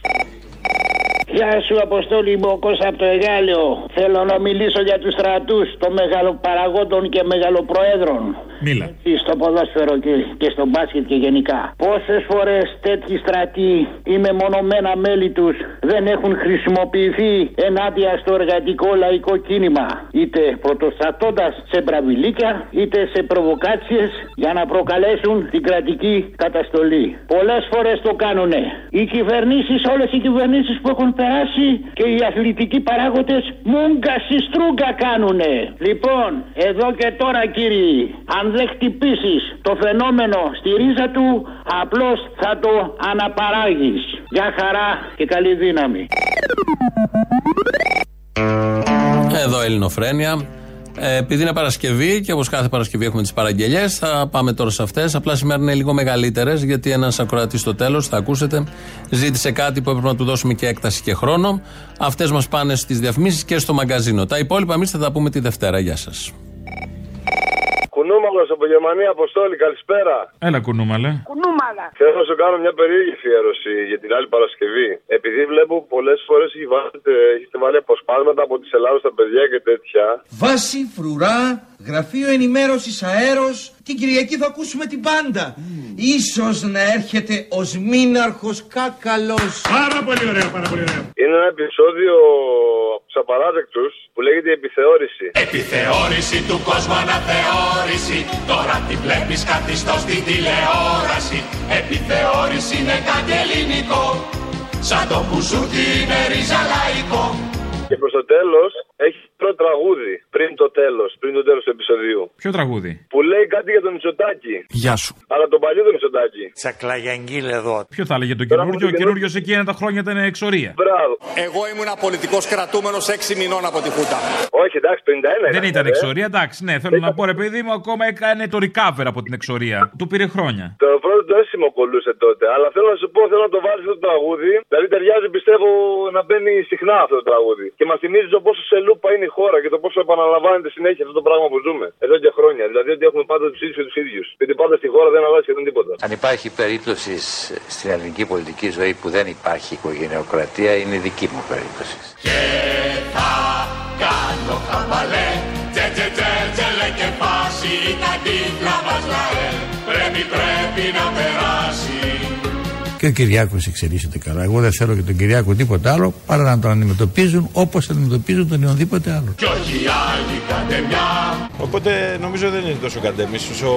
Γεια σου Αποστόλη μου, ο Κώστα από το Εγάλιο. Θέλω να μιλήσω για τους στρατούς των μεγαλοπαραγόντων και μεγαλοπροέδρων. Μίλα. Ή Στο ποδόσφαιρο και, και στο μπάσκετ και γενικά. Πόσες φορές τέτοιοι στρατοί ή μεμονωμένα μέλη τους δεν έχουν χρησιμοποιηθεί ενάντια στο εργατικό λαϊκό κίνημα; Είτε πρωτοστατώντας σε μπραβιλίκια, είτε σε προβοκάτσιες για να προκαλέσουν την κρατική καταστολή. Πολλές φορές το κάνουνε. Οι κυβερνήσεις, όλες οι κυβερνήσεις που έχουν περάσει περάσει και οι αθλητικοί παράγοντες μούγκα στη στρούγκα κάνουνε. Λοιπόν, εδώ και τώρα κύριοι, αν δεν χτυπήσεις το φαινόμενο στη ρίζα του, απλώς θα το αναπαράγεις. Γεια χαρά και καλή δύναμη. Εδώ Ελληνοφρένια. Ε, επειδή είναι Παρασκευή και όπως κάθε Παρασκευή έχουμε τις παραγγελίε, θα πάμε τώρα σε αυτές. Απλά σήμερα είναι λίγο μεγαλύτερες, γιατί ένας ακροατής στο τέλος, θα ακούσετε, ζήτησε κάτι που έπρεπε να του δώσουμε και έκταση και χρόνο. Αυτές μας πάνε στις διαφημίσεις και στο μαγκαζίνο. Τα υπόλοιπα εμείς θα τα πούμε τη Δευτέρα. Γεια σας. Κουνούμαλος από Γερμανία, Αποστόλη, καλησπέρα. Έλα κουνούμαλε. Κουνούμαλα. Θέλω να σου κάνω μια περίεργη αφιέρωση για την άλλη Παρασκευή. Επειδή βλέπω πολλές φορές έχετε βάλει αποσπάσματα από τη Ελλάδα στα παιδιά και τέτοια. Βάση, φρουρά, γραφείο ενημέρωσης αέρος. Την Κυριακή θα ακούσουμε την πάντα. Mm. Ίσως να έρχεται ω μήναρχο κάκαλος. Πάρα πολύ ωραία, πάρα πολύ ωραία. Είναι ένα επεισόδιο από τους απαράδεκτους που λέγεται Επιθεώρηση. Επιθεώρηση του κόσμου αναθεώρηση. Τώρα τη βλέπεις καθιστό στην τηλεόραση. Επιθεώρηση είναι κάτι ελληνικό. Σαν το μπουζούκι είναι ρίζα λαϊκό. Και προς το τέλος έχει πρώτο τραγούδι πριν το τέλος, πριν το τέλος του επεισοδίου. Ποιο τραγούδι; Που λέει κάτι για τον Μητσοτάκη. Γεια σου. Αλλά τον παλιό τον Μητσοτάκη. Τσακλαγιαγγίλ εδώ. Ποιο θα έλεγε τον καινούριο, ο καινούριο εκεί ένα τα χρόνια ήταν εξορία. Μπράβο. Εγώ ήμουν πολιτικό κρατούμενος 6 μηνών από τη Χούτα. Όχι, εντάξει, 51 Δεν ήταν εξορία, εντάξει, ναι, θέλω να πω ρε παιδί μου, ακόμα έκανε το recover από την εξορία. Του πήρε χρόνια. Το πρώτο το αίσθημο κολούσε τότε, αλλά θέλω να σου πω, θέλω να το βάλεις αυτό το τραγούδι. Δηλαδή ταιριάζει πιστεύω να μπαίνει συχνά αυτό το τραγούδι. Και μας θυμίζει το πόσο σε λούπα είναι η χώρα και το πόσο επαναλαμβάνεται συνέχεια αυτό το πράγμα που ζούμε εδώ και χρόνια. Δηλαδή ότι έχουμε πάντα τους ίδιους και τους ίδιους. Γιατί πάντα στη χώρα δεν αλλάζει σχεδόν τίποτα. Αν υπάρχει περίπτωση στην ελληνική πολιτική ζωή που δεν υπάρχει οικογενειοκρατία, είναι η δική μου περίπτωση. Και θα κάνω χαμπαλέ, τσε τσε τσε τσε και πάση τα κύκλα μας λαέ. Πρέπει πρέπει να περάσει. Και ο Κυριάκος εξελίσσεται καλά. Εγώ δεν θέλω και τον Κυριάκο τίποτα άλλο παρά να τον αντιμετωπίζουν όπως αντιμετωπίζουν τον οποιονδήποτε άλλο. Κι όχι άλλη κατεμιά. Οπότε νομίζω δεν είναι τόσο κατέμι όσο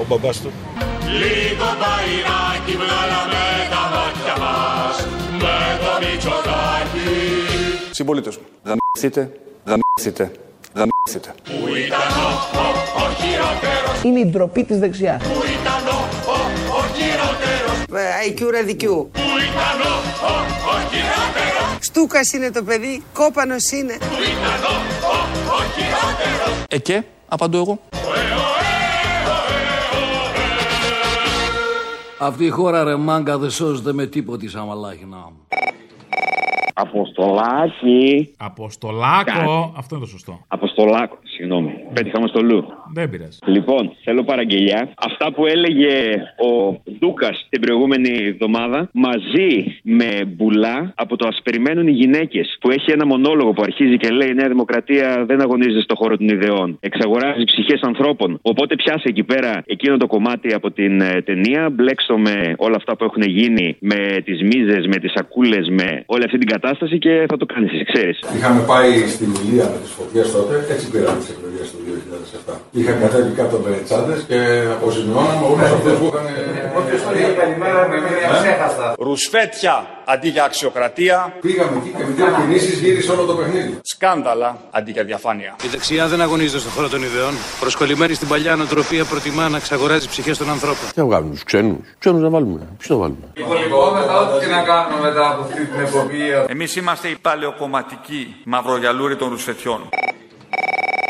ο μπαμπάς του. Λίγο μπαϊράκι βγάλαμε τα μάτια μας με το Μητσοτάκι. Συμπολίτες μου, δαμηθείτε, δαμηθείτε, δαμηθείτε. Πού ήταν ο, ο, ο χειρότερος; Είναι η ντροπή της δεξιάς. Πού ήταν ο, ο, ο χειρότερος. IQ ραδικιού. Πού ήταν ο, ο, ο χειρότερος; Στούκας είναι το παιδί, κόπανος είναι. Πού ήταν ο, ο, ο χειρότερος; Ε και, απαντώ εγώ. Αυτή η χώρα ρε μάγκα δεν σώζεται με τίποτη σαν μαλάχινα. Αποστολάκι. Αποστολάκο. Αυτό είναι το σωστό. Αποστολάκο, συγγνώμη. Πέτυχα με στο λου. Δεν πειράζει. Λοιπόν, θέλω παραγγελιά. Αυτά που έλεγε ο Δούκας την προηγούμενη εβδομάδα μαζί με μπουλά από το Α περιμένουν οι γυναίκες που έχει ένα μονόλογο που αρχίζει και λέει Η Νέα Δημοκρατία δεν αγωνίζεται στο χώρο των ιδεών. Εξαγοράζει ψυχές ανθρώπων. Οπότε πιάσε εκεί πέρα εκείνο το κομμάτι από την ε, ταινία, μπλέξτο με όλα αυτά που έχουν γίνει, με τις μίζες, με τις σακούλες, με όλη αυτή την κατάσταση και θα το κάνεις, ξέρεις. Είχαμε πάει στην Ηλία με τις φωτιές τότε, έτσι πήραμε τις εκλογές του 2007. Είχα κατέβει κάτω με τσάντε και αποζημιώναμε όλου αυτού που είχαν. Όποιο το λέει καλημέρα με μείνει αψέχαστα. Ρουσφέτια αντί για αξιοκρατία. Πήγαμε εκεί και με δύο κινήσει γύρισε όλο το παιχνίδι. Σκάνδαλα αντί για διαφάνεια. Η δεξιά δεν αγωνίζεται στον χώρο των ιδεών. Προσκολλημένη στην παλιά νοοτροπία προτιμά να εξαγοράζει ψυχέ των ανθρώπων. Τι να βγάλουμε του ξένου. Ξένου να βάλουμε. Ποιο να βάλουμε. Λοιπόν, μετά ό,τι και να κάνουμε μετά από αυτή την εκπομπή. Εμείς είμαστε οι παλαιοκομματικοί μαυρογιαλούροι των ρουσφετιών.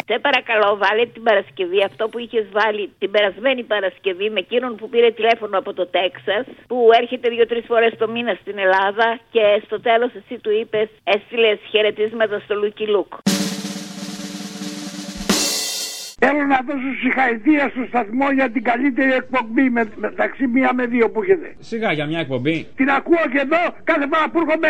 Σε παρακαλώ, βάλε την Παρασκευή αυτό που είχες βάλει την περασμένη Παρασκευή με εκείνον που πήρε τηλέφωνο από το Τέξας, που έρχεται δύο-τρεις φορές το μήνα στην Ελλάδα και στο τέλος εσύ του είπες, έστειλες χαιρετίσματα στο Λούκι Λουκ. Θέλω να δώσω συγχαρητήρια στο σταθμό για την καλύτερη εκπομπή με, μεταξύ μία με δύο που έχετε. Σιγά για μια εκπομπή. Την ακούω και εδώ κάθε φορά που έρχομαι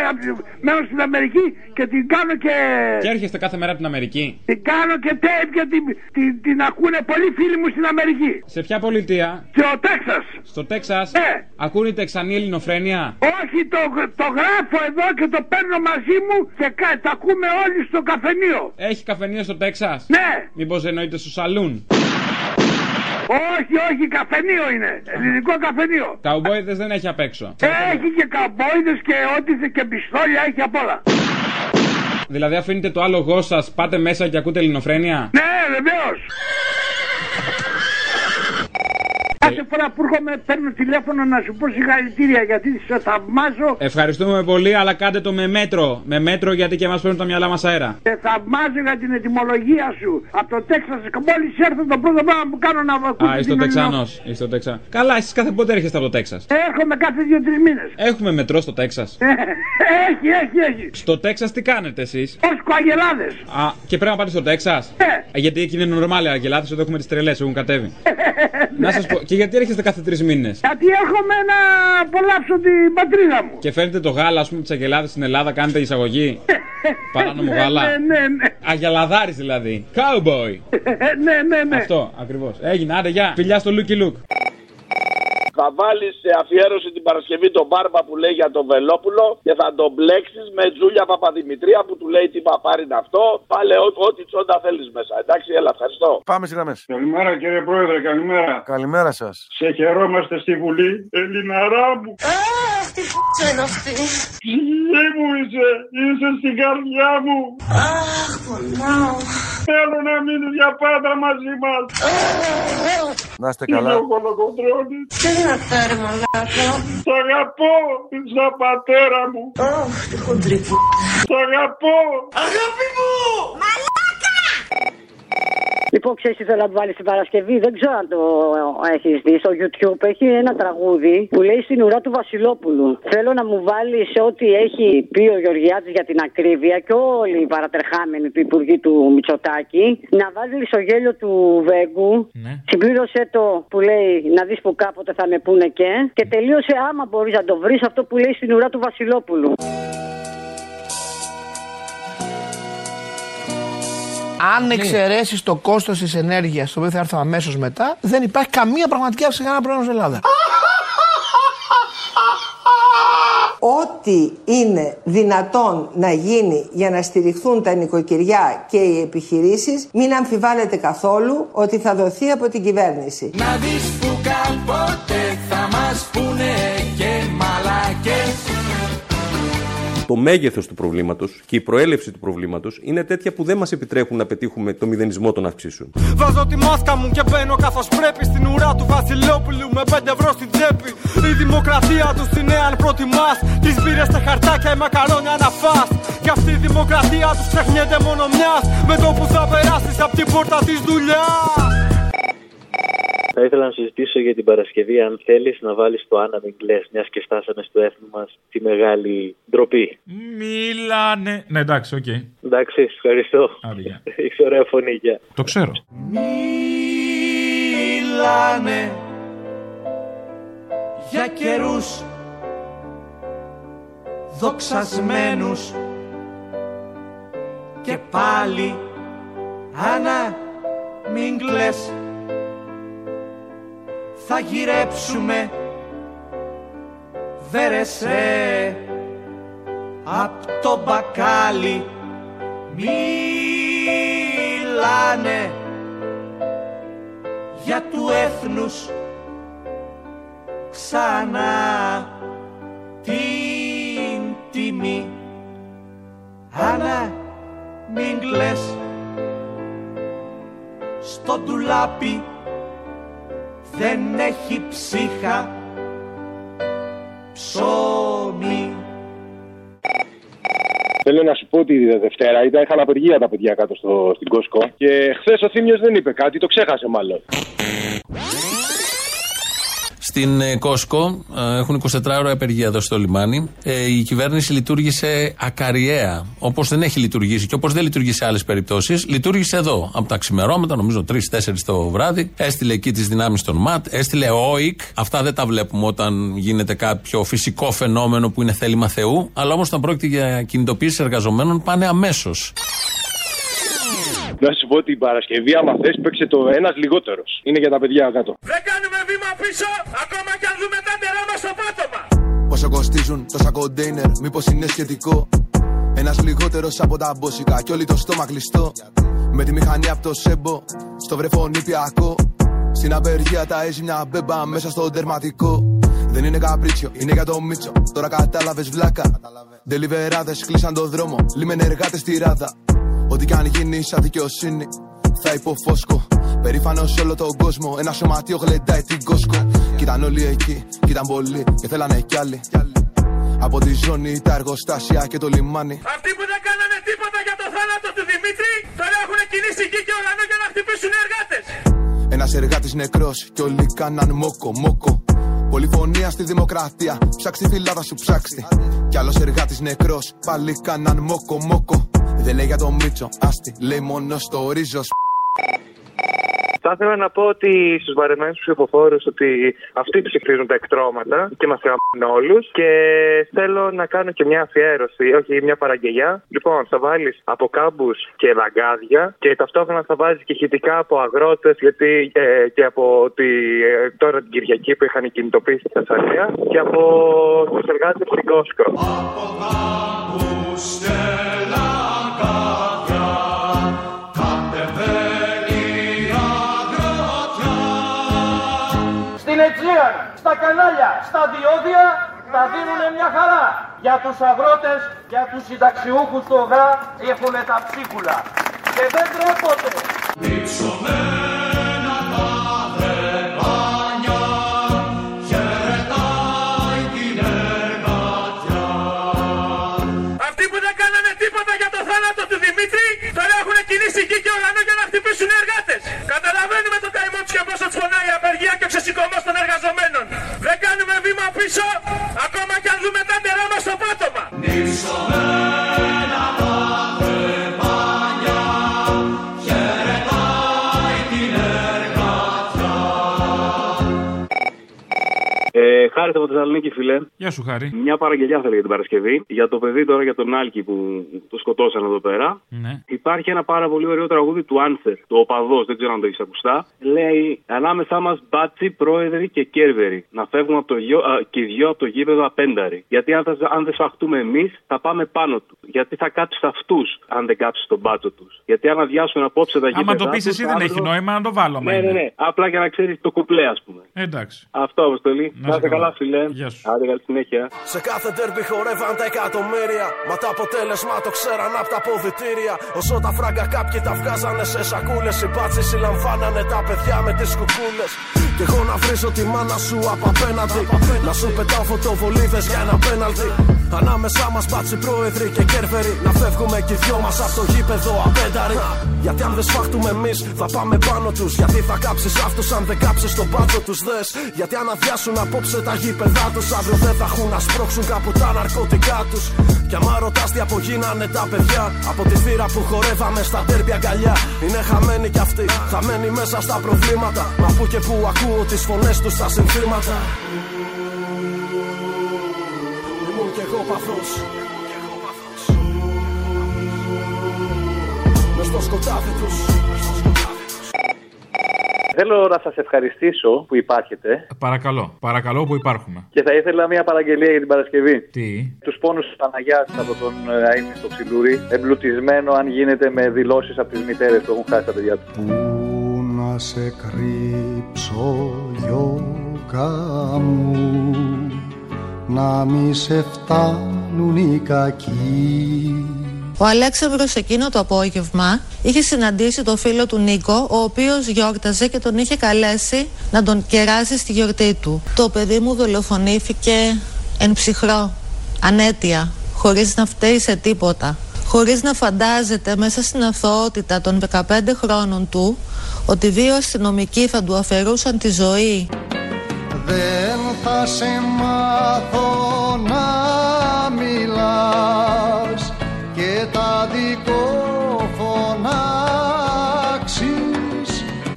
μένω στην Αμερική και την κάνω και. Και έρχεστε κάθε μέρα από την Αμερική. Την κάνω και tape και την, την, την ακούνε πολλοί φίλοι μου στην Αμερική. Σε ποια πολιτεία; Στο Τέξας. Στο Τέξας; Ναι. Ακούνε η Τεξανή Ελληνοφρένεια; Όχι, το, το γράφω εδώ και το παίρνω μαζί μου και κα, τα ακούμε όλοι στο καφενείο. Έχει καφενείο στο Τέξας; Ναι. Μήπως εννοείται στο σαλούν. Όχι, όχι, καφενείο είναι. Ελληνικό καφενείο. Καουμπόιδε δεν έχει απ' έξω. Έχει και καμπόιδες και ό,τι θε και πιστόλια έχει απ' όλα. Δηλαδή αφήνετε το άλογο σας, πάτε μέσα και ακούτε ελληνοφρένεια; Ναι, βεβαίως. Κάθε φορά που έρχομαι παίρνω τηλέφωνο να σου πω συγχαρητήρια γιατί σε θαυμάζω Ευχαριστούμε πολύ, αλλά κάντε το με μέτρο. Με μέτρο γιατί και εμάς παίρνουν τα μυαλά μας αέρα. σε θαυμάζω για την ετοιμολογία σου. Από το Τέξας μόλις έρθω το πρώτο πράγμα που κάνω να ακούω. Α, είσαι ο Τεξανός. Είσαι ο Τεξα... Καλά, εσεί κάθε πότε έρχεστε από το Τέξας; Έρχομαι κάθε δύο-τρεις μήνες. Έχουμε μετρό στο Τέξας. Έχει, έχει, έχει. Στο Τέξας τι κάνετε εσείς; Όσκο αγελάδε. Α, και πρέπει να πάτε στο Τέξας; Ε. Γιατί εκεί είναι νορμάλια αγελάδε, εδώ έχουμε τις τρελές, έχουν κατέβει. να σας πω, και γιατί έρχεστε κάθε τρεις μήνες; Γιατί έρχομαι να απολαύσω την πατρίδα μου. Και φέρνετε το γάλα, ας πούμε, τις αγελάδες στην Ελλάδα, κάνετε εισαγωγή; Παράνομο [laughs] Ναι, γάλα. ναι, ναι, ναι. Αγελαδάρης δηλαδή. Cowboy. [laughs] ναι, ναι, ναι. Αυτό ακριβώς. Έγινε, άντε, γεια. Φιλιά στο Λούκι Λουκ. Θα βάλεις σε αφιέρωση την Παρασκευή τον Μπάρμπα που λέει για τον Βελόπουλο και θα τον μπλέξεις με Τζούλια Παπαδημητρία που του λέει τι παπάρι είναι αυτό. Βάλε ό- ό,τι τσόντα θέλεις μέσα. Εντάξει, έλα, ευχαριστώ. Πάμε στις γραμμές. Καλημέρα κύριε Πρόεδρε, καλημέρα. Καλημέρα σας. Σε χαιρόμαστε στη Βουλή, Ελληναρά μου. Αχ, τι φ***α είναι αυτή. Ψυχή μου είσαι, είσαι στην καρδιά μου. Αχ, πονάω. Θέλω να μείνει για πάντα μαζί μας. Να είστε Είναι καλά. ο Κολοκοντρώνης. Τι δυνατά ρε μαλάκα. Σ' αγαπώ, σαν πατέρα μου. Αχ, τι χοντρή που. Σ' αγαπώ. Αγάπη μου. Λοιπόν, ξέρεις τι θέλω να βάλεις την Παρασκευή; Δεν ξέρω αν το έχεις δει. Στο YouTube έχει ένα τραγούδι που λέει στην ουρά του Βασιλόπουλου. Θέλω να μου βάλεις ό,τι έχει πει ο Γεωργιάδη για την ακρίβεια και όλοι οι παρατερχάμενοι του Υπουργείου του Μητσοτάκη. Να βάλεις στο γέλιο του Βέγκου. Συμπλήρωσε το που λέει να δεις που κάποτε θα με πούνε και. Και τελείωσε άμα μπορείς να το βρεις αυτό που λέει στην ουρά του Βασιλόπουλου. Αν εξαιρέσεις το κόστος της ενέργειας, το οποίο θα έρθω αμέσως μετά, δεν υπάρχει καμία πραγματική αύξηση κανένα πρόβλημα στην Ελλάδα. Ό,τι είναι δυνατόν να γίνει για να στηριχθούν τα νοικοκυριά και οι επιχειρήσεις, μην αμφιβάλλετε καθόλου ότι θα δοθεί από την κυβέρνηση. Να δεις που κάποτε θα μας πούνε Το μέγεθος του προβλήματος και η προέλευση του προβλήματος είναι τέτοια που δεν μας επιτρέπουν να πετύχουμε το μηδενισμό των αυξήσεων. Βάζω τη μάσκα μου και μπαίνω καθώς πρέπει στην ουρά του Βασιλόπουλου με 5 ευρώ στην τσέπη. Η δημοκρατία τους στη νέα αν προτιμάς. Τις μπύρες στα χαρτάκια, η μακαρόνια να φά. Κι αυτή η δημοκρατία τους ξεχνιέται μόνο μιας. Με το που θα περάσεις από την πόρτα της δουλειάς. Θα ήθελα να συζητήσω για την Παρασκευή, αν θέλεις να βάλεις το Άννα Μιγκλέ, μιας και φτάσαμε στο έθνο μας τη μεγάλη ντροπή. Μιλάνε. Ναι, εντάξει, οκ. Εντάξει, ευχαριστώ. Άντε, γεια. [laughs] Έχει ωραία φωνή, γεια. Το ξέρω. Μιλάνε για καιρούς δοξασμένους και πάλι Άννα μην κλαις θα γυρέψουμε. Βέρεσέ. Απ' το μπακάλι μιλάνε για του έθνους ξανά την τιμή. Άννα μην κλαις. Στο ντουλάπι δεν έχει ψύχα. Ψωμί Θέλω να σου πω ότι τη Δευτέρα ήταν, είχαν απεργία τα παιδιά κάτω στο, στην Κόσκο. Και χθες ο Θήμιος δεν είπε κάτι, το ξέχασε μάλλον. Στην ε, Κόσκο ε, έχουν 24 ώρα απεργία εδώ στο λιμάνι. Ε, η κυβέρνηση λειτουργήσε ακαριέα. Όπως δεν έχει λειτουργήσει και όπως δεν λειτουργεί σε άλλες περιπτώσεις, λειτουργήσε εδώ. Από τα ξημερώματα, νομίζω 3-4 το βράδυ. Έστειλε εκεί τις δυνάμεις των ΜΑΤ, έστειλε ΟΙΚ. Αυτά δεν τα βλέπουμε όταν γίνεται κάποιο φυσικό φαινόμενο που είναι θέλημα Θεού. Αλλά όμως όταν πρόκειται για κινητοποίηση εργαζομένων πάνε αμέσως. Να σου πω ότι την Παρασκευή, άμα θες, παίξε το ένας λιγότερος. Είναι για τα παιδιά κάτω. Δεν κάνουμε βήμα πίσω ακόμα κι αν δούμε τα νερά μας στο πάτωμα Πόσο κοστίζουν τόσα κοντέινερ, μήπως είναι σχετικό; Ένας λιγότερος από τα μπόσικα κι όλοι το στόμα κλειστό. Με τη μηχανή από το σέμπο, στο βρεφό νηπιακό. Στην απεργία τα έχει μια μπέμπα μέσα στο τερματικό. Δεν είναι καπρίτσιο, είναι για το μίτσο. Τώρα κατάλαβες βλάκα. Ντελιβεράδε κλείσαν το δρόμο. Λίμεν εργάτες στη ράδα. Ό,τι κι αν γίνει σαν δικαιοσύνη θα υποφόσκω. Περήφανος σε όλο τον κόσμο. Ένα σωματείο γλεντάει την κόσκο. Κοίταν όλοι εκεί, κοίταν πολλοί και θέλανε κι άλλοι. Από τη ζώνη, τα εργοστάσια και το λιμάνι. Αυτοί που δεν κάνανε τίποτα για το θάνατο του Δημήτρη, τώρα έχουν κινήσει γη και ουρανό για να χτυπήσουν οι εργάτες. Ένας εργάτης νεκρός και όλοι κάναν μόκο μόκο. Πολυφωνία στη δημοκρατία, ψάξει τη φυλάδα σου ψάξτη. Κι άλλος εργάτης νεκρός, πάλι κάναν μόκο μόκο. Δεν λέει για το Μίτσο, άστι, λέει μόνο στο ρίζος. Θα ήθελα να πω ότι στους βαρεμένους ψηφοφόρους ότι αυτοί ψηφίζουν τα εκτρώματα και μας γαμούν όλους. Και θέλω να κάνω και μια αφιέρωση, όχι μια παραγγελιά. Λοιπόν, θα βάλεις από κάμπου και λαγκάδια και ταυτόχρονα θα βάζεις και ηχητικά από αγρότες, γιατί ε, και από τη, ε, τώρα την Κυριακή που είχαν κινητοποιήσει στη Θεσσαλία και από τους εργάτες στην Κόσκο. Στην Αιτζίαν, στα κανάλια, στα διόδια τα δίνουν μια χαρά. Για τους αγρότες, για τους συνταξιούχους του ΟΓΑ έχουν τα ψίχουλα. Και δεν τρέπονται. Αυτοί που δεν κάνανε τίποτα για το θάνατο του Δημήτρη, τώρα έχουν κινήσει γη και ουρανό για να χτυπήσουν οι εργάτες. Καταλαβαίνουμε το καημό τους και πόσο τους πονάει η απεργία και ο ξεσηκωμός των εργαζομένων. Δεν κάνουμε βήμα πίσω, ακόμα κι αν δούμε τα ντερά μας στο πάτωμα. Ε, χάρη από Θεσσαλονίκη, φίλε. Γεια σου, Χάρη. Μια παραγγελιά θέλω για την Παρασκευή. Για το παιδί τώρα, για τον Άλκη που το σκοτώσαν εδώ πέρα. Ναι. Υπάρχει ένα πάρα πολύ ωραίο τραγούδι του Άνθερ, το Οπαδός, δεν ξέρω αν το έχεις ακουστά. Λέει Ανάμεσά μας μπάτσι, πρόεδροι και κέρβεροι. Να φεύγουμε από το γιο, α, και οι δυο από το γήπεδο απένταροι. Γιατί αν, θα, αν δεν σφαχτούμε εμείς, θα πάμε πάνω τους. Γιατί θα κάψει αυτούς, αν δεν κάψει τον μπάτσο τους. Γιατί αν αδειάσουν απόψε τα γήπεδα. Άμα το πεις τους, εσύ δεν αύριο- έχει νόημα να το βάλω. άμα Ναι, είναι. ναι, ναι. Απλά για να ξέρεις το κουπλέ, ας πούμε. Εντάξει. Αυτό, Αποστολή. Να σε είστε καλά. καλά, φίλε. Γεια σου. Άντε, καλή συνέχεια. Σε κάθε τέρμπι χορεύαν τα εκατομμύρια. Μα το αποτέλεσμα το ξέραν από τα ποδητήρια. Όσο τα φράγκα κάποιοι τα βγάζανε σε σακούλες. Οι μπάτσι συλλαμβάνανε τα παιδιά με τις κουκούλες. Και εγώ να βρίζω τη μάνα σου από απέναντι. Να σου πετάω φωτοβολίδες για ένα πέναλτι. Ανάμεσά μας μπάτσι πρόεδροι και κέρβεροι. Να φεύγουμε κι οι δυο μας από το γήπεδο απένταροι. Γιατί αν δεν σφάχτουμε εμείς θα πάμε πάνω τους. Γιατί θα κάψεις αυτούς αν δεν κάψεις τον πάτσο τους δες. Γιατί αν αδειάσουν απόψε τα γήπεδά τους, αύριο δεν θα έχουν να σπρώξουν κάπου τα ναρκωτικά τους. Και άμα ρωτάς τι απογίνανε τα παιδιά από τη θύρα που χορεύαμε στα τέρπι αγκαλιά. Είναι χαμένοι κι αυτοί, χαμένοι μέσα στα προβλήματα. Μα που και που ακούω τις φωνές τους στα συνθήματα. Ήμουν κι εγώ παθός Μες στο σκοτάδι τους Θέλω να σας ευχαριστήσω που υπάρχετε Παρακαλώ, παρακαλώ που υπάρχουμε. και θα ήθελα μια παραγγελία για την Παρασκευή. Τι; Τους πόνους της Παναγιάς από τον ε, Αίμνη στο Ξυλούρι, εμπλουτισμένο αν γίνεται με δηλώσεις από τις μητέρες που έχουν χάσει τα παιδιά τους. Πού να σε κρύψω γιώκα μου να μη σε φτάνουν οι κακοί Ο Αλέξανδρος εκείνο το απόγευμα είχε συναντήσει το φίλο του Νίκο, ο οποίος γιόρταζε και τον είχε καλέσει να τον κεράσει στη γιορτή του. Το παιδί μου δολοφονήθηκε εν ψυχρό, ανέτεια, χωρίς να φταίει σε τίποτα. Χωρίς να φαντάζεται μέσα στην αθωότητα των 15 χρόνων του ότι δύο αστυνομικοί θα του αφαιρούσαν τη ζωή. Δεν θα σε μάθω να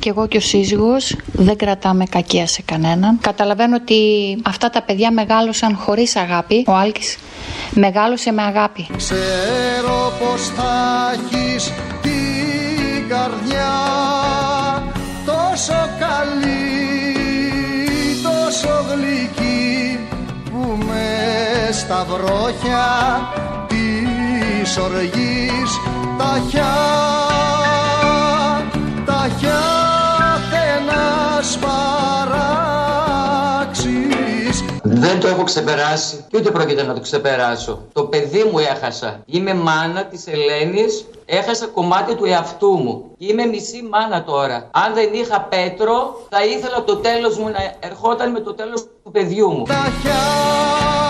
Και εγώ και ο σύζυγος δεν κρατάμε κακία σε κανέναν. Καταλαβαίνω ότι αυτά τα παιδιά μεγάλωσαν χωρίς αγάπη. Ο Άλκης μεγάλωσε με αγάπη. Ξέρω πως θα έχεις την καρδιά τόσο καλή, τόσο γλυκή που με στα βρόχια της οργής τα δεν το έχω ξεπεράσει και ούτε πρόκειται να το ξεπεράσω. Το παιδί μου έχασα. Είμαι μάνα της Ελένης, έχασα κομμάτι του εαυτού μου. Είμαι μισή μάνα τώρα. Αν δεν είχα Πέτρο, θα ήθελα το τέλος μου να ερχόταν με το τέλος του παιδιού μου. Τα χιά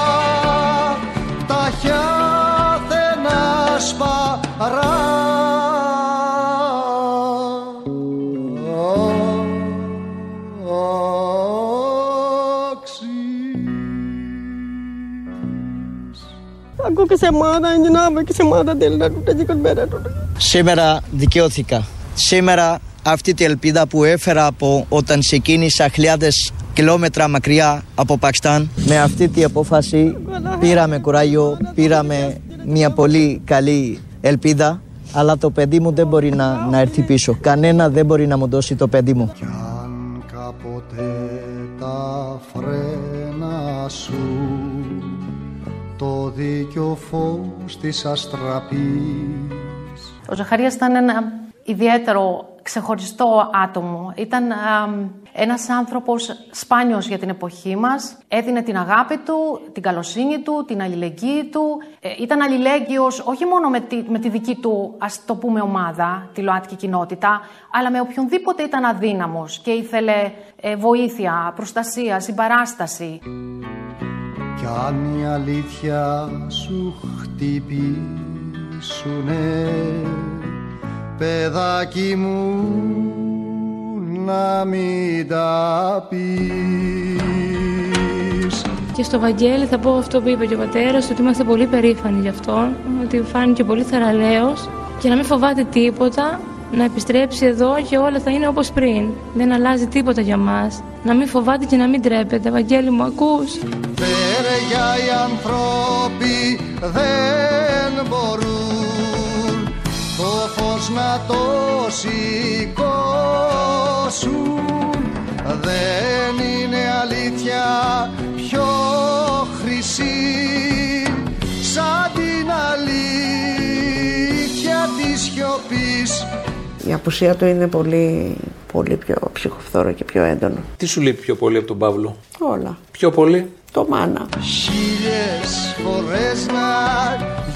Aku kesemada yang jenama kesemada delta τούτα και κονμέρα τούτα. Σήμερα δικαιώθηκα. Σήμερα αυτή τη ελπίδα που έφερα από όταν ξεκίνησα χιλιάδες κιλόμετρα μακριά από Πακιστάν με αυτή τη απόφαση πήραμε κουράγιο, πήραμε μια πολύ καλή ελπίδα αλλά το παιδί μου δεν μπορεί να, να έρθει πίσω. Κανένα δεν μπορεί να μου δώσει το παιδί μου. Κι αν κάποτε τα φρένα σου το δίκιο φως της αστραπής Ο Ζαχαρίας ήταν ένα ιδιαίτερο ξεχωριστό άτομο. Ήταν α, ένας άνθρωπος σπάνιος για την εποχή μας. Έδινε την αγάπη του, την καλοσύνη του, την αλληλεγγύη του. Ε, ήταν αλληλέγγυος όχι μόνο με τη, με τη δική του, ας το πούμε, ομάδα, τη ΛΟΑΤΚΙ κοινότητα, αλλά με οποιονδήποτε ήταν αδύναμος και ήθελε ε, βοήθεια, προστασία, συμπαράσταση. Κι αν η αλήθεια σου χτυπήσουνε Παιδάκι μου να μην τα πεις Και στο Βαγγέλη θα πω αυτό που είπε και ο πατέρας, ότι είμαστε πολύ περήφανοι γι' αυτό, ότι φάνηκε πολύ θεραλέος και να μην φοβάται τίποτα, να επιστρέψει εδώ και όλα θα είναι όπως πριν. Δεν αλλάζει τίποτα για μας. Να μην φοβάται και να μην τρέπεται. Βαγγέλη μου, ακούς; Φέρεγια οι άνθρωποι δεν μπορούν το φως να το σηκώσουν δεν είναι αλήθεια πιο χρυσή σαν την αλήθεια της σιωπής Η απουσία του είναι πολύ, πολύ πιο ψυχοφθόρο και πιο έντονο. Τι σου λείπει πιο πολύ από τον Παύλο, Όλα. Πιο πολύ; Το μάνα. Χίλιες φορές να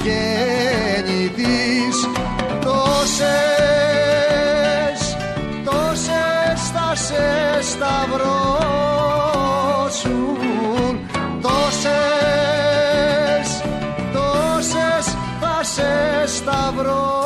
γεννηθείς Τόσες, τόσες θα σε σταυρώσουν Τόσες, τόσες θα σε σταυρώσουν